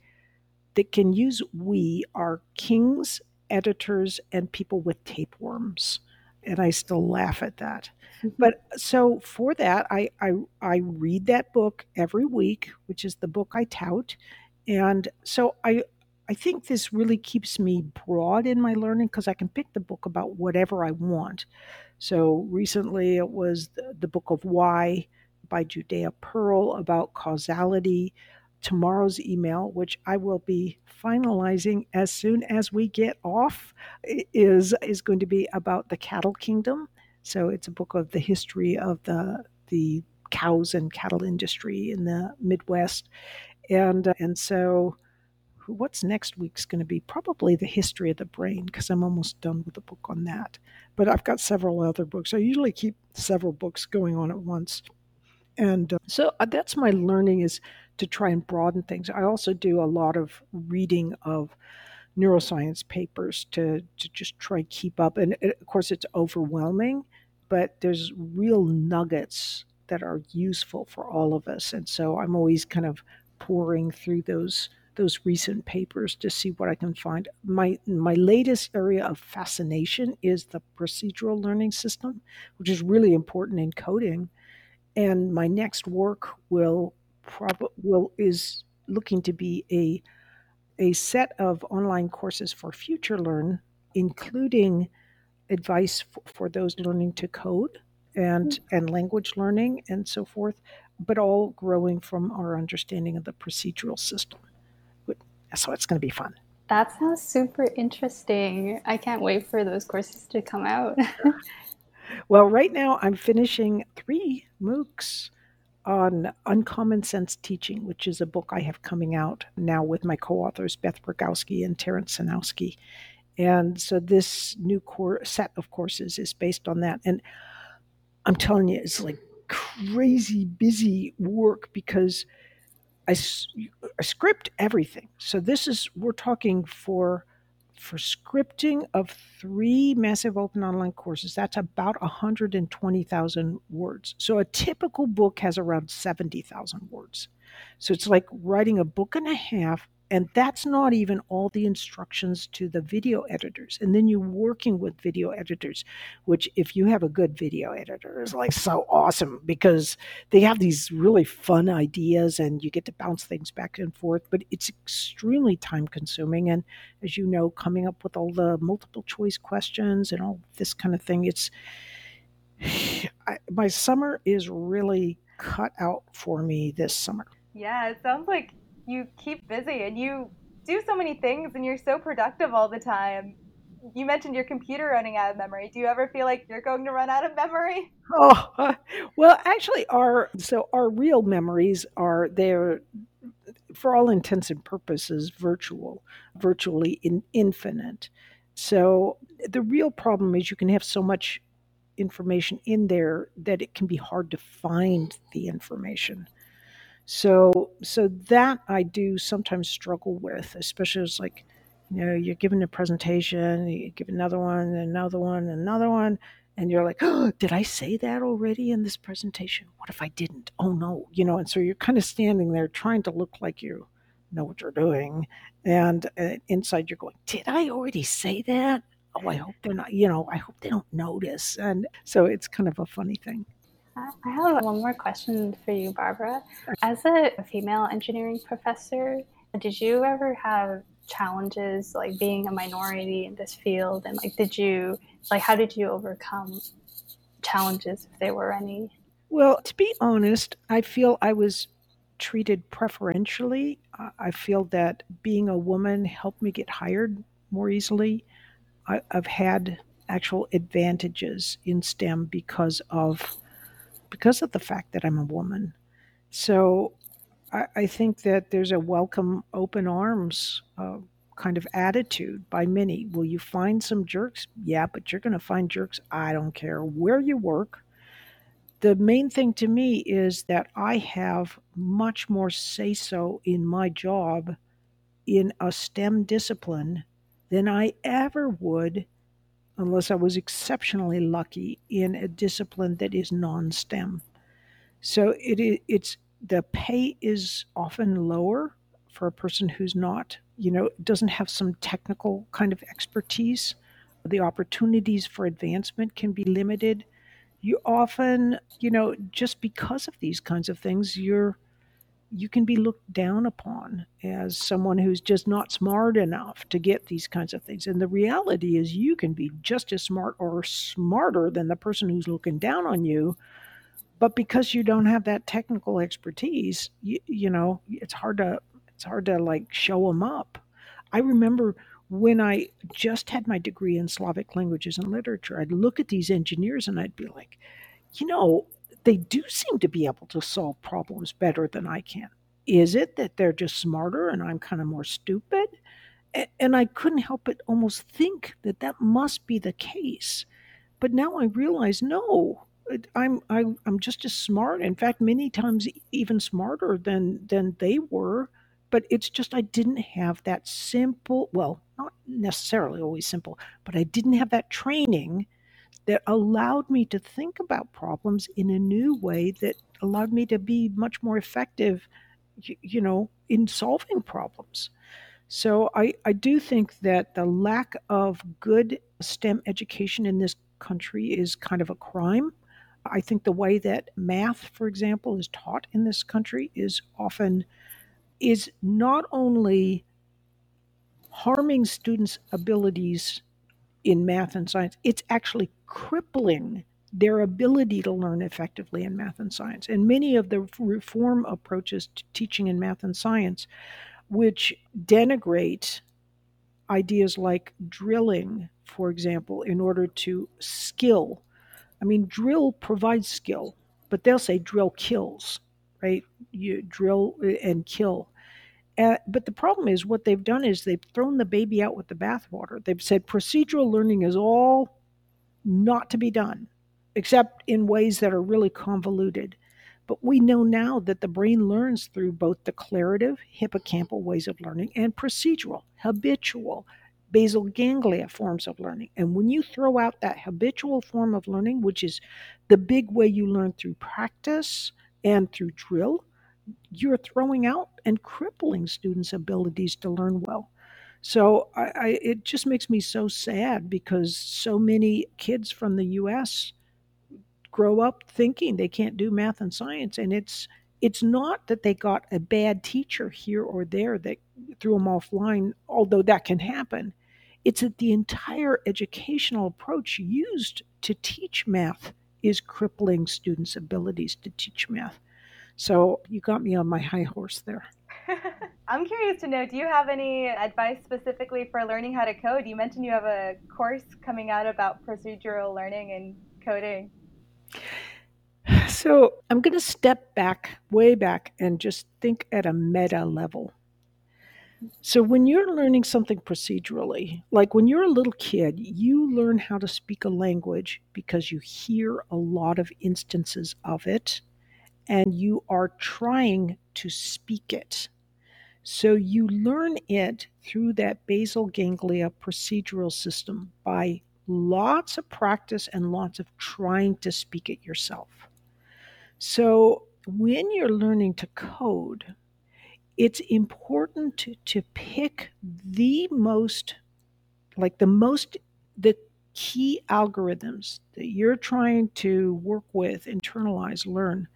Speaker 2: that can use we are kings, editors, and people with tapeworms. And I still laugh at that. Mm-hmm. But so for that, I, I I read that book every week, which is the book I tout. And so I I think this really keeps me broad in my learning because I can pick the book about whatever I want. So recently it was the, the book of Why by Judea Pearl about causality. Tomorrow's email, which I will be finalizing as soon as we get off, is is going to be about the cattle kingdom. So it's a book of the history of the the cows and cattle industry in the Midwest, and uh, and so what's next week's going to be? Probably the history of the brain because I'm almost done with the book on that. But I've got several other books. I usually keep several books going on at once. And uh, so uh, that's my learning is to try and broaden things. I also do a lot of reading of neuroscience papers to, to just try and keep up. And of course, it's overwhelming, but there's real nuggets that are useful for all of us. And so I'm always kind of pouring through those those recent papers to see what I can find. My my latest area of fascination is the procedural learning system, which is really important in coding. And my next work will prob- will is looking to be a a set of online courses for FutureLearn, including advice for, for those learning to code and hmm. and language learning and so forth, but all growing from our understanding of the procedural system. So it's going to be fun.
Speaker 3: That sounds super interesting. I can't wait for those courses to come out.
Speaker 2: well, right now I'm finishing three MOOCs on Uncommon Sense Teaching, which is a book I have coming out now with my co authors, Beth Rogowsky and Terrence Sejnowski. And so this new core set of courses is based on that. And I'm telling you, it's like crazy busy work because I script everything. So this is we're talking for for scripting of three massive open online courses. That's about 120,000 words. So a typical book has around 70,000 words. So it's like writing a book and a half and that's not even all the instructions to the video editors. And then you're working with video editors, which, if you have a good video editor, is like so awesome because they have these really fun ideas and you get to bounce things back and forth. But it's extremely time consuming. And as you know, coming up with all the multiple choice questions and all this kind of thing, it's I, my summer is really cut out for me this summer.
Speaker 1: Yeah, it sounds like you keep busy and you do so many things and you're so productive all the time. You mentioned your computer running out of memory. Do you ever feel like you're going to run out of memory?
Speaker 2: Oh, uh, well, actually, our so our real memories are there for all intents and purposes virtual, virtually in, infinite. So the real problem is you can have so much information in there that it can be hard to find the information. So so that I do sometimes struggle with, especially as like, you know, you're giving a presentation, you give another one, another one, another one, and you're like, oh, did I say that already in this presentation? What if I didn't? Oh no, you know, and so you're kind of standing there trying to look like you know what you're doing, and uh, inside you're going, did I already say that? Oh, I hope they're not, you know, I hope they don't notice. And so it's kind of a funny thing.
Speaker 3: I have one more question for you, Barbara. As a female engineering professor, did you ever have challenges like being a minority in this field? And like, did you, like, how did you overcome challenges if there were any?
Speaker 2: Well, to be honest, I feel I was treated preferentially. I feel that being a woman helped me get hired more easily. I, have had actual advantages in STEM because of because of the fact that I'm a woman. So I, I think that there's a welcome, open arms uh, kind of attitude by many. Will you find some jerks? Yeah, but you're going to find jerks. I don't care where you work. The main thing to me is that I have much more say so in my job in a STEM discipline than I ever would unless I was exceptionally lucky in a discipline that is non-STEM. So it it's the pay is often lower for a person who's not, you know, doesn't have some technical kind of expertise. The opportunities for advancement can be limited. You often, you know, just because of these kinds of things, you're you can be looked down upon as someone who's just not smart enough to get these kinds of things. And the reality is, you can be just as smart or smarter than the person who's looking down on you. But because you don't have that technical expertise, you, you know, it's hard to it's hard to like show them up. I remember when I just had my degree in Slavic languages and literature, I'd look at these engineers and I'd be like, you know, they do seem to be able to solve problems better than I can. Is it that they're just smarter and I'm kind of more stupid? And I couldn't help but almost think that that must be the case. But now I realize no, I'm I, am just as smart. In fact, many times even smarter than than they were. But it's just I didn't have that simple. Well, not necessarily always simple, but I didn't have that training that allowed me to think about problems in a new way that allowed me to be much more effective, you know, in solving problems. So I, I do think that the lack of good STEM education in this country is kind of a crime. I think the way that math, for example, is taught in this country is often is not only harming students' abilities in math and science, it's actually crippling their ability to learn effectively in math and science. And many of the reform approaches to teaching in math and science, which denigrate ideas like drilling, for example, in order to skill. I mean, drill provides skill, but they'll say drill kills, right? You drill and kill. Uh, but the problem is, what they've done is they've thrown the baby out with the bathwater. They've said procedural learning is all not to be done, except in ways that are really convoluted. But we know now that the brain learns through both declarative, hippocampal ways of learning and procedural, habitual, basal ganglia forms of learning. And when you throw out that habitual form of learning, which is the big way you learn through practice and through drill, you're throwing out and crippling students' abilities to learn well. So I, I, it just makes me so sad because so many kids from the U.S. grow up thinking they can't do math and science, and it's it's not that they got a bad teacher here or there that threw them offline, although that can happen. It's that the entire educational approach used to teach math is crippling students' abilities to teach math. So you got me on my high horse there.
Speaker 1: I'm curious to know do you have any advice specifically for learning how to code? You mentioned you have a course coming out about procedural learning and coding.
Speaker 2: So I'm going to step back, way back, and just think at a meta level. So, when you're learning something procedurally, like when you're a little kid, you learn how to speak a language because you hear a lot of instances of it and you are trying to speak it. So you learn it through that basal ganglia procedural system by lots of practice and lots of trying to speak it yourself. So when you're learning to code, it's important to, to pick the most, like the most, the key algorithms that you're trying to work with, internalize, learn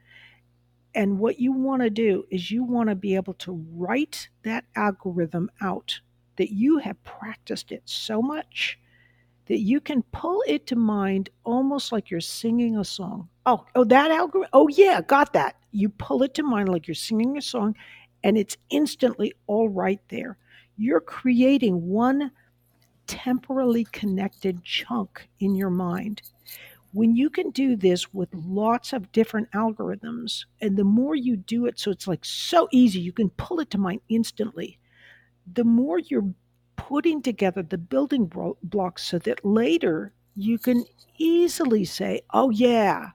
Speaker 2: and what you want to do is you want to be able to write that algorithm out that you have practiced it so much that you can pull it to mind almost like you're singing a song. Oh, oh, that algorithm. Oh, yeah, got that. You pull it to mind like you're singing a song, and it's instantly all right there. You're creating one temporally connected chunk in your mind when you can do this with lots of different algorithms, and the more you do it, so it's like so easy, you can pull it to mind instantly, the more you're putting together the building blocks so that later you can easily say, oh, yeah,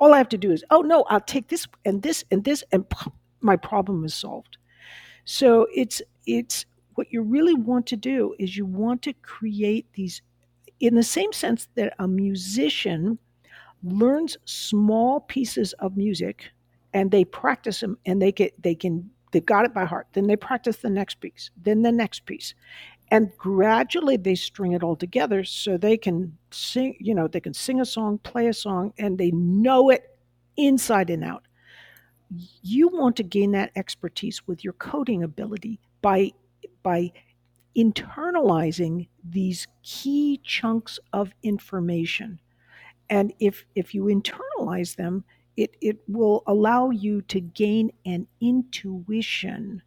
Speaker 2: all I have to do is, oh, no, I'll take this and this and this, and my problem is solved. So it's, it's, what you really want to do is you want to create these in the same sense that a musician learns small pieces of music and they practice them and they get they can they've got it by heart then they practice the next piece then the next piece. And gradually they string it all together so they can sing you know they can sing a song play a song and they know it inside and out. You want to gain that expertise with your coding ability by by internalizing these key chunks of information and if if you internalize them it it will allow you to gain an intuition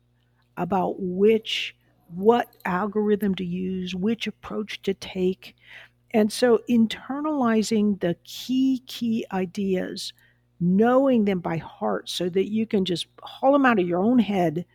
Speaker 2: about which what algorithm to use, which approach to take. And so internalizing the key, key ideas, knowing them by heart so that you can just haul them out of your own head.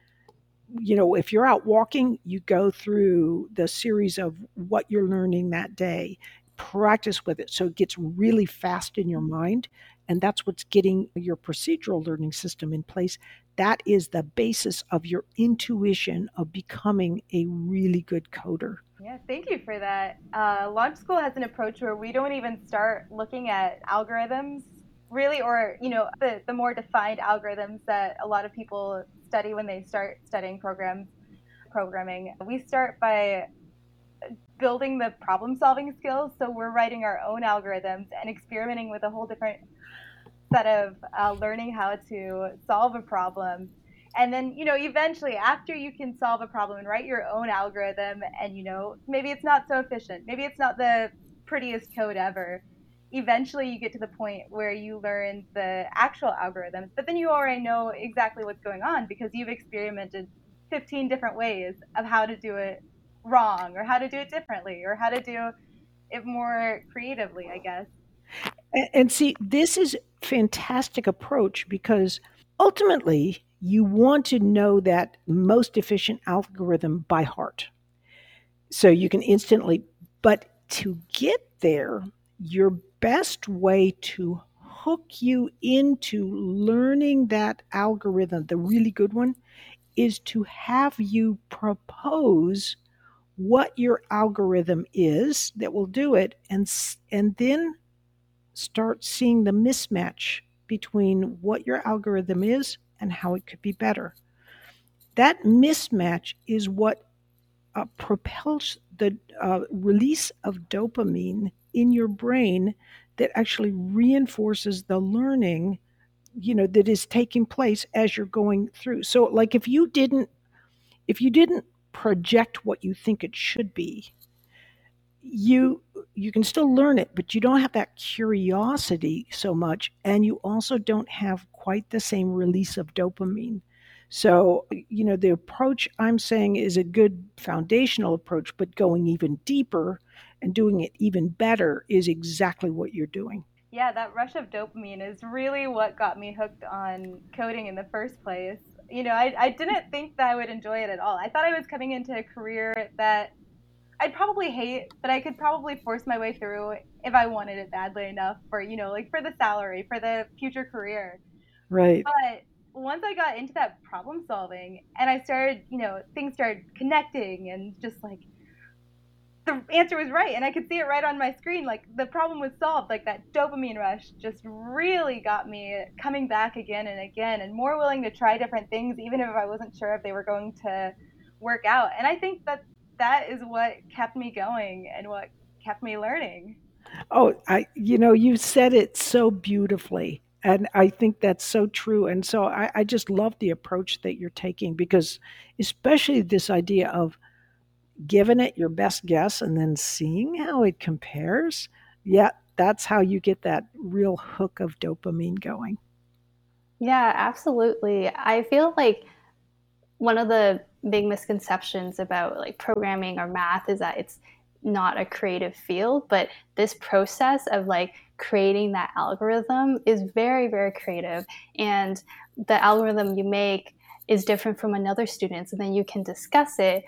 Speaker 2: You know, if you're out walking, you go through the series of what you're learning that day, practice with it so it gets really fast in your mind. And that's what's getting your procedural learning system in place that is the basis of your intuition of becoming a really good coder.
Speaker 1: Yeah, thank you for that. Uh, Launch School has an approach where we don't even start looking at algorithms really, or you know, the, the more defined algorithms that a lot of people study when they start studying programming. We start by building the problem solving skills. So we're writing our own algorithms and experimenting with a whole different set of uh, learning how to solve a problem and then you know eventually after you can solve a problem and write your own algorithm and you know maybe it's not so efficient maybe it's not the prettiest code ever eventually you get to the point where you learn the actual algorithms but then you already know exactly what's going on because you've experimented 15 different ways of how to do it wrong or how to do it differently or how to do it more creatively i guess
Speaker 2: and see, this is fantastic approach because ultimately you want to know that most efficient algorithm by heart. So you can instantly, but to get there, your best way to hook you into learning that algorithm, the really good one, is to have you propose what your algorithm is that will do it and and then start seeing the mismatch between what your algorithm is and how it could be better. That mismatch is what uh, propels the uh, release of dopamine in your brain that actually reinforces the learning you know that is taking place as you're going through. So like if you didn't if you didn't project what you think it should be you you can still learn it but you don't have that curiosity so much and you also don't have quite the same release of dopamine so you know the approach i'm saying is a good foundational approach but going even deeper and doing it even better is exactly what you're doing
Speaker 1: yeah that rush of dopamine is really what got me hooked on coding in the first place you know I, I didn't think that i would enjoy it at all i thought i was coming into a career that I'd probably hate, but I could probably force my way through if I wanted it badly enough for, you know, like for the salary, for the future career.
Speaker 2: Right.
Speaker 1: But once I got into that problem solving and I started, you know, things started connecting and just like the answer was right and I could see it right on my screen. Like the problem was solved. Like that dopamine rush just really got me coming back again and again and more willing to try different things, even if I wasn't sure if they were going to work out. And I think that that is what kept me going and what kept me learning.
Speaker 2: Oh, I you know, you said it so beautifully. And I think that's so true. And so I, I just love the approach that you're taking because especially this idea of giving it your best guess and then seeing how it compares. Yeah, that's how you get that real hook of dopamine going.
Speaker 3: Yeah, absolutely. I feel like one of the big misconceptions about like programming or math is that it's not a creative field, but this process of like creating that algorithm is very, very creative. And the algorithm you make is different from another student's, and then you can discuss it.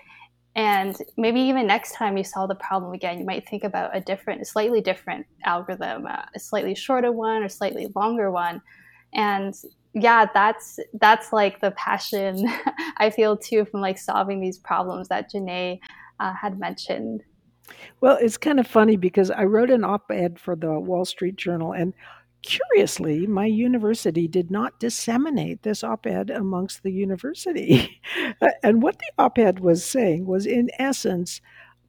Speaker 3: And maybe even next time you solve the problem again, you might think about a different, slightly different algorithm, uh, a slightly shorter one or slightly longer one. And yeah, that's that's like the passion I feel too from like solving these problems that Janae uh, had mentioned.
Speaker 2: Well, it's kind of funny because I wrote an op ed for the Wall Street Journal, and curiously, my university did not disseminate this op ed amongst the university. and what the op ed was saying was, in essence,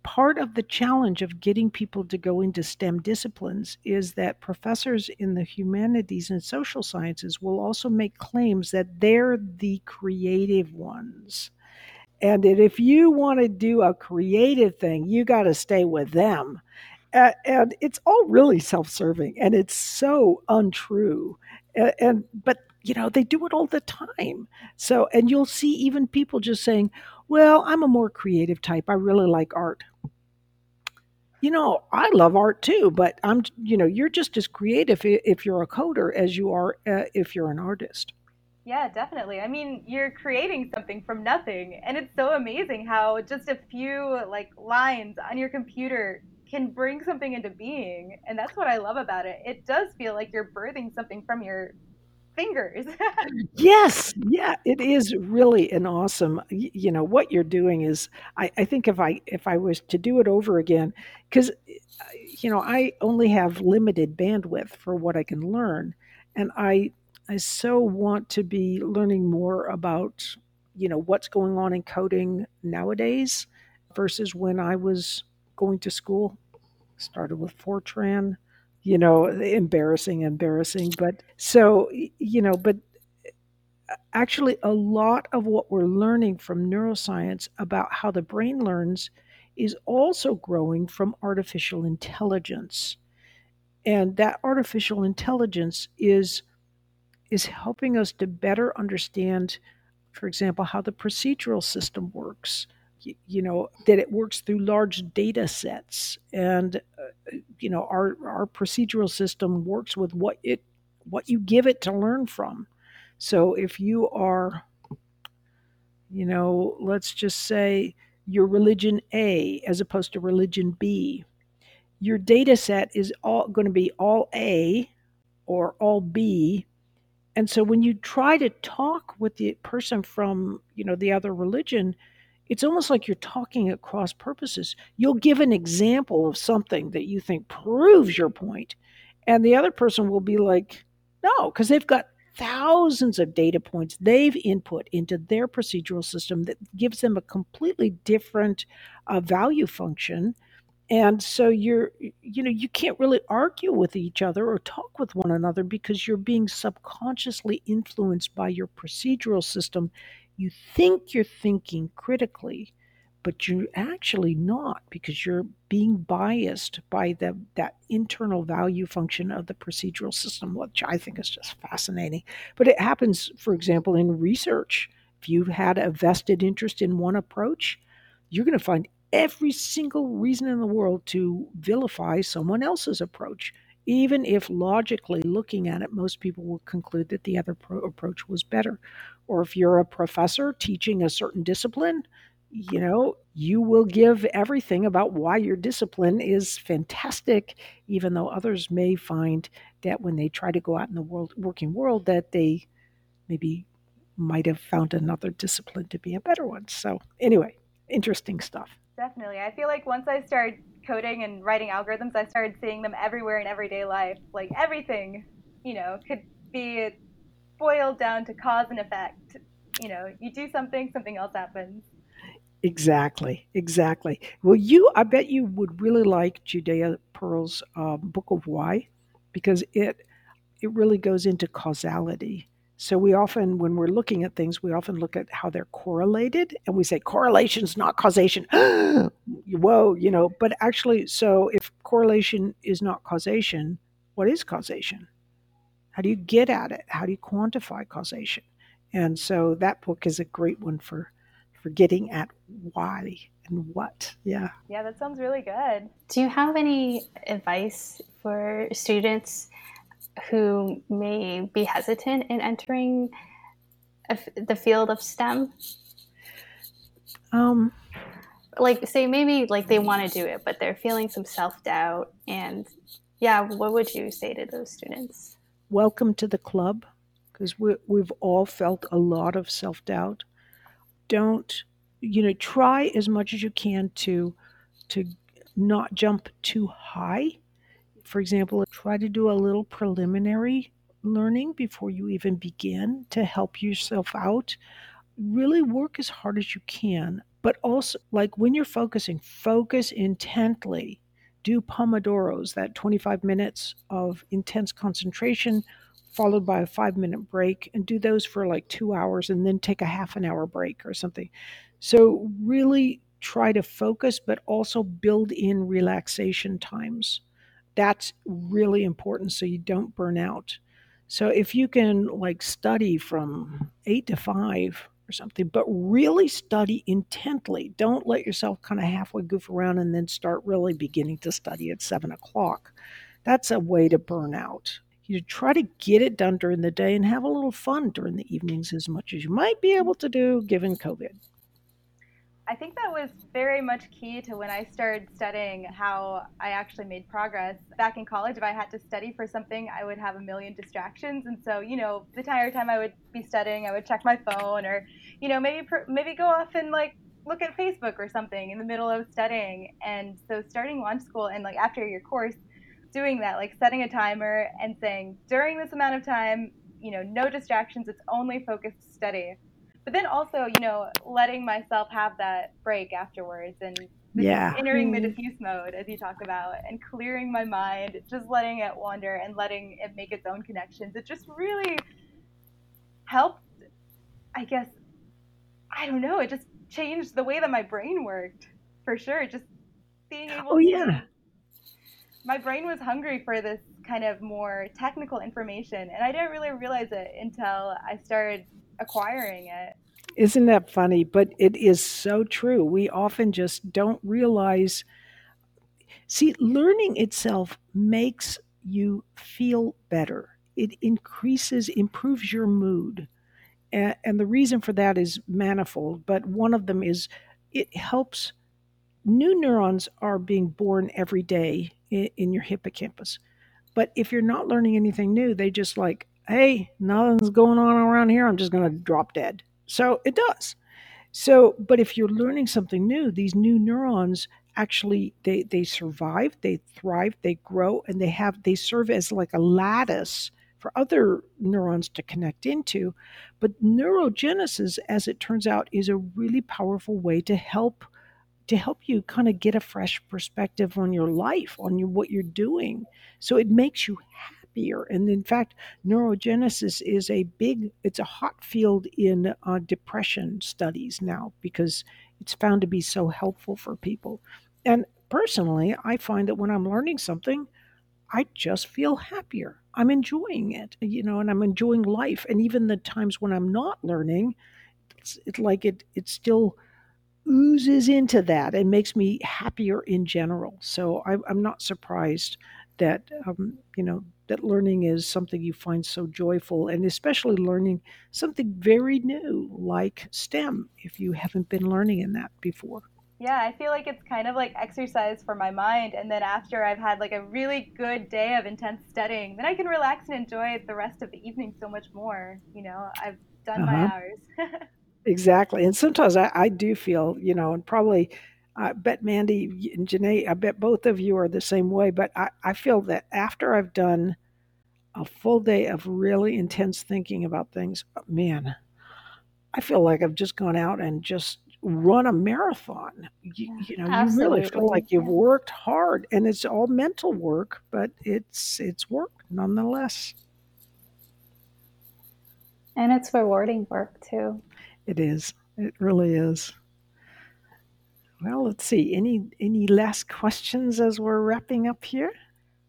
Speaker 2: part of the challenge of getting people to go into STEM disciplines is that professors in the humanities and social sciences will also make claims that they're the creative ones and if you want to do a creative thing, you got to stay with them. Uh, and it's all really self-serving, and it's so untrue. And, and but you know they do it all the time. So and you'll see even people just saying, "Well, I'm a more creative type. I really like art." You know, I love art too, but I'm you know you're just as creative if you're a coder as you are uh, if you're an artist.
Speaker 1: Yeah, definitely. I mean, you're creating something from nothing, and it's so amazing how just a few like lines on your computer can bring something into being, and that's what I love about it. It does feel like you're birthing something from your fingers.
Speaker 2: yes, yeah, it is really an awesome. You know what you're doing is. I, I think if I if I was to do it over again, because uh, you know I only have limited bandwidth for what I can learn, and I I so want to be learning more about, you know, what's going on in coding nowadays versus when I was going to school. Started with Fortran, you know, embarrassing, embarrassing. But so, you know, but uh, actually, a lot of what we're learning from neuroscience about how the brain learns is also growing from artificial intelligence. And that artificial intelligence is is helping us to better understand, for example, how the procedural system works. You, know that it works through large data sets, and uh, you know our our procedural system works with what it what you give it to learn from. So if you are, you know, let's just say your religion A as opposed to religion B, your data set is all going to be all A or all B and so when you try to talk with the person from, you know, the other religion, it's almost like you're talking at cross purposes. You'll give an example of something that you think proves your point, and the other person will be like, no, because they've got thousands of data points they've input into their procedural system that gives them a completely different uh, value function and so you're you know you can't really argue with each other or talk with one another because you're being subconsciously influenced by your procedural system. You think you're thinking critically but you're actually not because you're being biased by the, that internal value function of the procedural system which i think is just fascinating. But it happens for example in research. If you've had a vested interest in one approach you're going to find every single reason in the world to vilify someone else's approach, even if logically looking at it, most people will conclude that the other pro- approach was better. Or if you're a professor teaching a certain discipline, you know, you will give everything about why your discipline is fantastic, even though others may find that when they try to go out in the world, working world, that they maybe might have found another discipline to be a better one. So, anyway, interesting stuff.
Speaker 1: Definitely. I feel like once I started coding and writing algorithms, I started seeing them everywhere in everyday life. Like everything, you know, could be boiled down to cause and effect. You know, you do something, something else happens.
Speaker 2: Exactly, exactly. Well, you, I bet you would really like Judea Pearl's um, Book of Why, because it it really goes into causality so we often, when we're looking at things, we often look at how they're correlated and we say correlation is not causation. Whoa, you know, but actually, so if correlation is not causation, what is causation? How do you get at it? How do you quantify causation? And so that book is a great one for for getting at why and what. Yeah.
Speaker 1: Yeah, that sounds really good.
Speaker 3: Do you have any advice for students who may be hesitant in entering the field of STEM?
Speaker 2: Um,
Speaker 3: like, say maybe like they want to do it, but they're feeling some self doubt. And yeah, what would you say to those students?
Speaker 2: Welcome to the club because we, we've all felt a lot of self doubt. Don't, you know, try as much as you can to to not jump too high. For example, try to do a little preliminary learning before you even begin to help yourself out. Really work as hard as you can, but also, like when you're focusing, focus intently. Do Pomodoros, that 25 minutes of intense concentration, followed by a five minute break, and do those for like two hours and then take a half an hour break or something. So, really try to focus, but also build in relaxation times. That's really important so you don't burn out. So if you can like study from eight to five or something, but really study intently, don't let yourself kind of halfway goof around and then start really beginning to study at seven o'clock. That's a way to burn out. You try to get it done during the day and have a little fun during the evenings as much as you might be able to do given COVID.
Speaker 1: I think that was very much key to when I started studying how I actually made progress. Back in college, if I had to study for something, I would have a million distractions. And so, you know, the entire time I would be studying, I would check my phone or, you know, maybe maybe go off and like look at Facebook or something in the middle of studying. And so starting launch school and like after your course, doing that, like setting a timer and saying during this amount of time, you know, no distractions, it's only focused study but then also you know letting myself have that break afterwards and
Speaker 2: yeah.
Speaker 1: entering the mm-hmm. diffuse mode as you talk about and clearing my mind just letting it wander and letting it make its own connections. It just really helped i guess i don't know it just changed the way that my brain worked for sure. Just being able
Speaker 2: oh yeah.
Speaker 1: My brain was hungry for this kind of more technical information and i didn't really realize it until i started acquiring it.
Speaker 2: Isn't that funny? But it is so true. We often just don't realize. See, learning itself makes you feel better. It increases, improves your mood. And, and the reason for that is manifold, but one of them is it helps. New neurons are being born every day in, in your hippocampus. But if you're not learning anything new, they just like hey, nothing's going on around here. I'm just going to drop dead. So it does. So, but if you're learning something new, these new neurons actually they they survive, they thrive, they grow, and they have they serve as like a lattice for other neurons to connect into. But neurogenesis, as it turns out, is a really powerful way to help to help you kind of get a fresh perspective on your life, on your, what you're doing. So it makes you happy happier. And in fact, neurogenesis is a big, it's a hot field in uh, depression studies now because it's found to be so helpful for people. And personally, I find that when I'm learning something, I just feel happier. I'm enjoying it, you know, and I'm enjoying life. And even the times when I'm not learning, it's, it's like it, it still oozes into that and makes me happier in general. So I, I'm not surprised that um, you know that learning is something you find so joyful and especially learning something very new like STEM if you haven't been learning in that before.
Speaker 1: Yeah, I feel like it's kind of like exercise for my mind. And then after I've had like a really good day of intense studying, then I can relax and enjoy the rest of the evening so much more. You know, I've done uh-huh. my hours.
Speaker 2: exactly. And sometimes I, I do feel, you know, and probably I bet Mandy and Janae, I bet both of you are the same way, but I, I feel that after I've done a full day of really intense thinking about things, uh, man, I feel like I've just gone out and just run a marathon. You, you know, Absolutely. you really feel like you've worked hard and it's all mental work, but it's it's work nonetheless.
Speaker 3: And it's rewarding work too.
Speaker 2: It is. It really is. Well, let's see. Any any last questions as we're wrapping up here?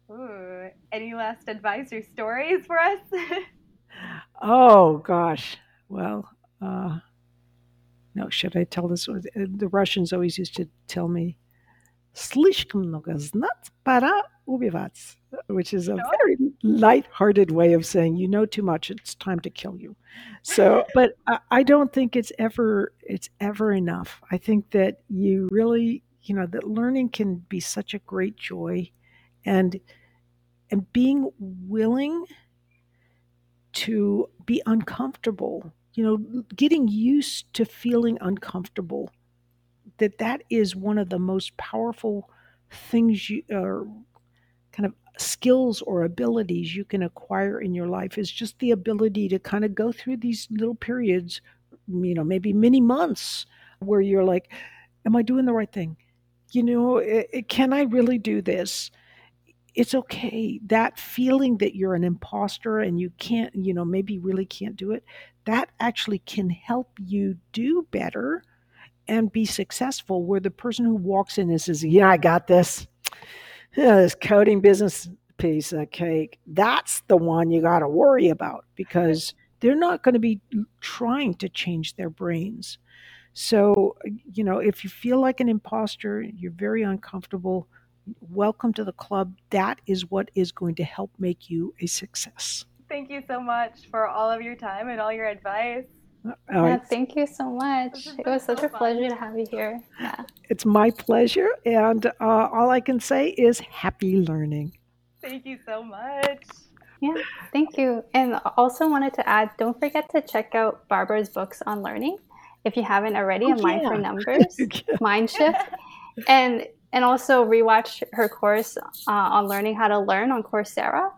Speaker 1: Ooh, any last advice or stories for us?
Speaker 2: oh gosh. Well, uh, no, should I tell this? The Russians always used to tell me, слишком много знать, пора ubiwatz, which is a very light-hearted way of saying you know too much. It's time to kill you. So, but I don't think it's ever it's ever enough. I think that you really you know that learning can be such a great joy, and and being willing to be uncomfortable. You know, getting used to feeling uncomfortable. That that is one of the most powerful things you. Uh, kind of skills or abilities you can acquire in your life is just the ability to kind of go through these little periods, you know, maybe many months where you're like, am I doing the right thing? You know, it, it, can I really do this? It's okay. That feeling that you're an imposter and you can't, you know, maybe really can't do it, that actually can help you do better and be successful where the person who walks in and says, Yeah, I got this. Yeah, this coding business piece of cake, that's the one you got to worry about because they're not going to be trying to change their brains. So, you know, if you feel like an imposter, you're very uncomfortable, welcome to the club. That is what is going to help make you a success.
Speaker 1: Thank you so much for all of your time and all your advice.
Speaker 3: Yeah, thank you so much. It was such so a fun. pleasure to have you here. Yeah.
Speaker 2: It's my pleasure. And uh, all I can say is happy learning.
Speaker 1: Thank you so much.
Speaker 3: Yeah, thank you. And also wanted to add don't forget to check out Barbara's books on learning if you haven't already, oh, a Mind yeah. for Numbers, Mind Shift. And and also rewatch her course uh, on learning how to learn on Coursera.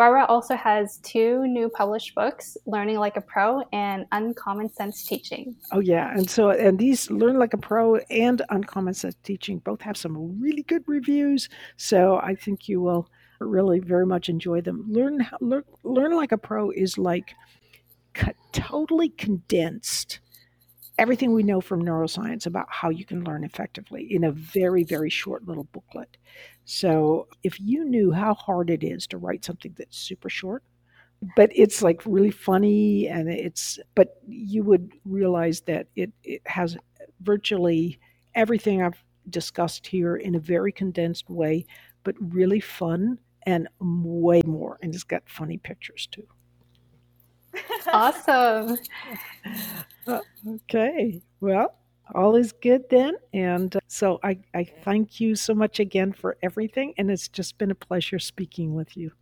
Speaker 3: Barbara also has two new published books, Learning Like a Pro and Uncommon Sense Teaching.
Speaker 2: Oh, yeah. And so, and these Learn Like a Pro and Uncommon Sense Teaching both have some really good reviews. So I think you will really very much enjoy them. Learn, learn, learn Like a Pro is like totally condensed everything we know from neuroscience about how you can learn effectively in a very, very short little booklet. So if you knew how hard it is to write something that's super short, but it's like really funny and it's but you would realize that it, it has virtually everything I've discussed here in a very condensed way, but really fun and way more. And it's got funny pictures too.
Speaker 3: Awesome.
Speaker 2: okay. Well, all is good then. And uh, so I, I thank you so much again for everything. And it's just been a pleasure speaking with you.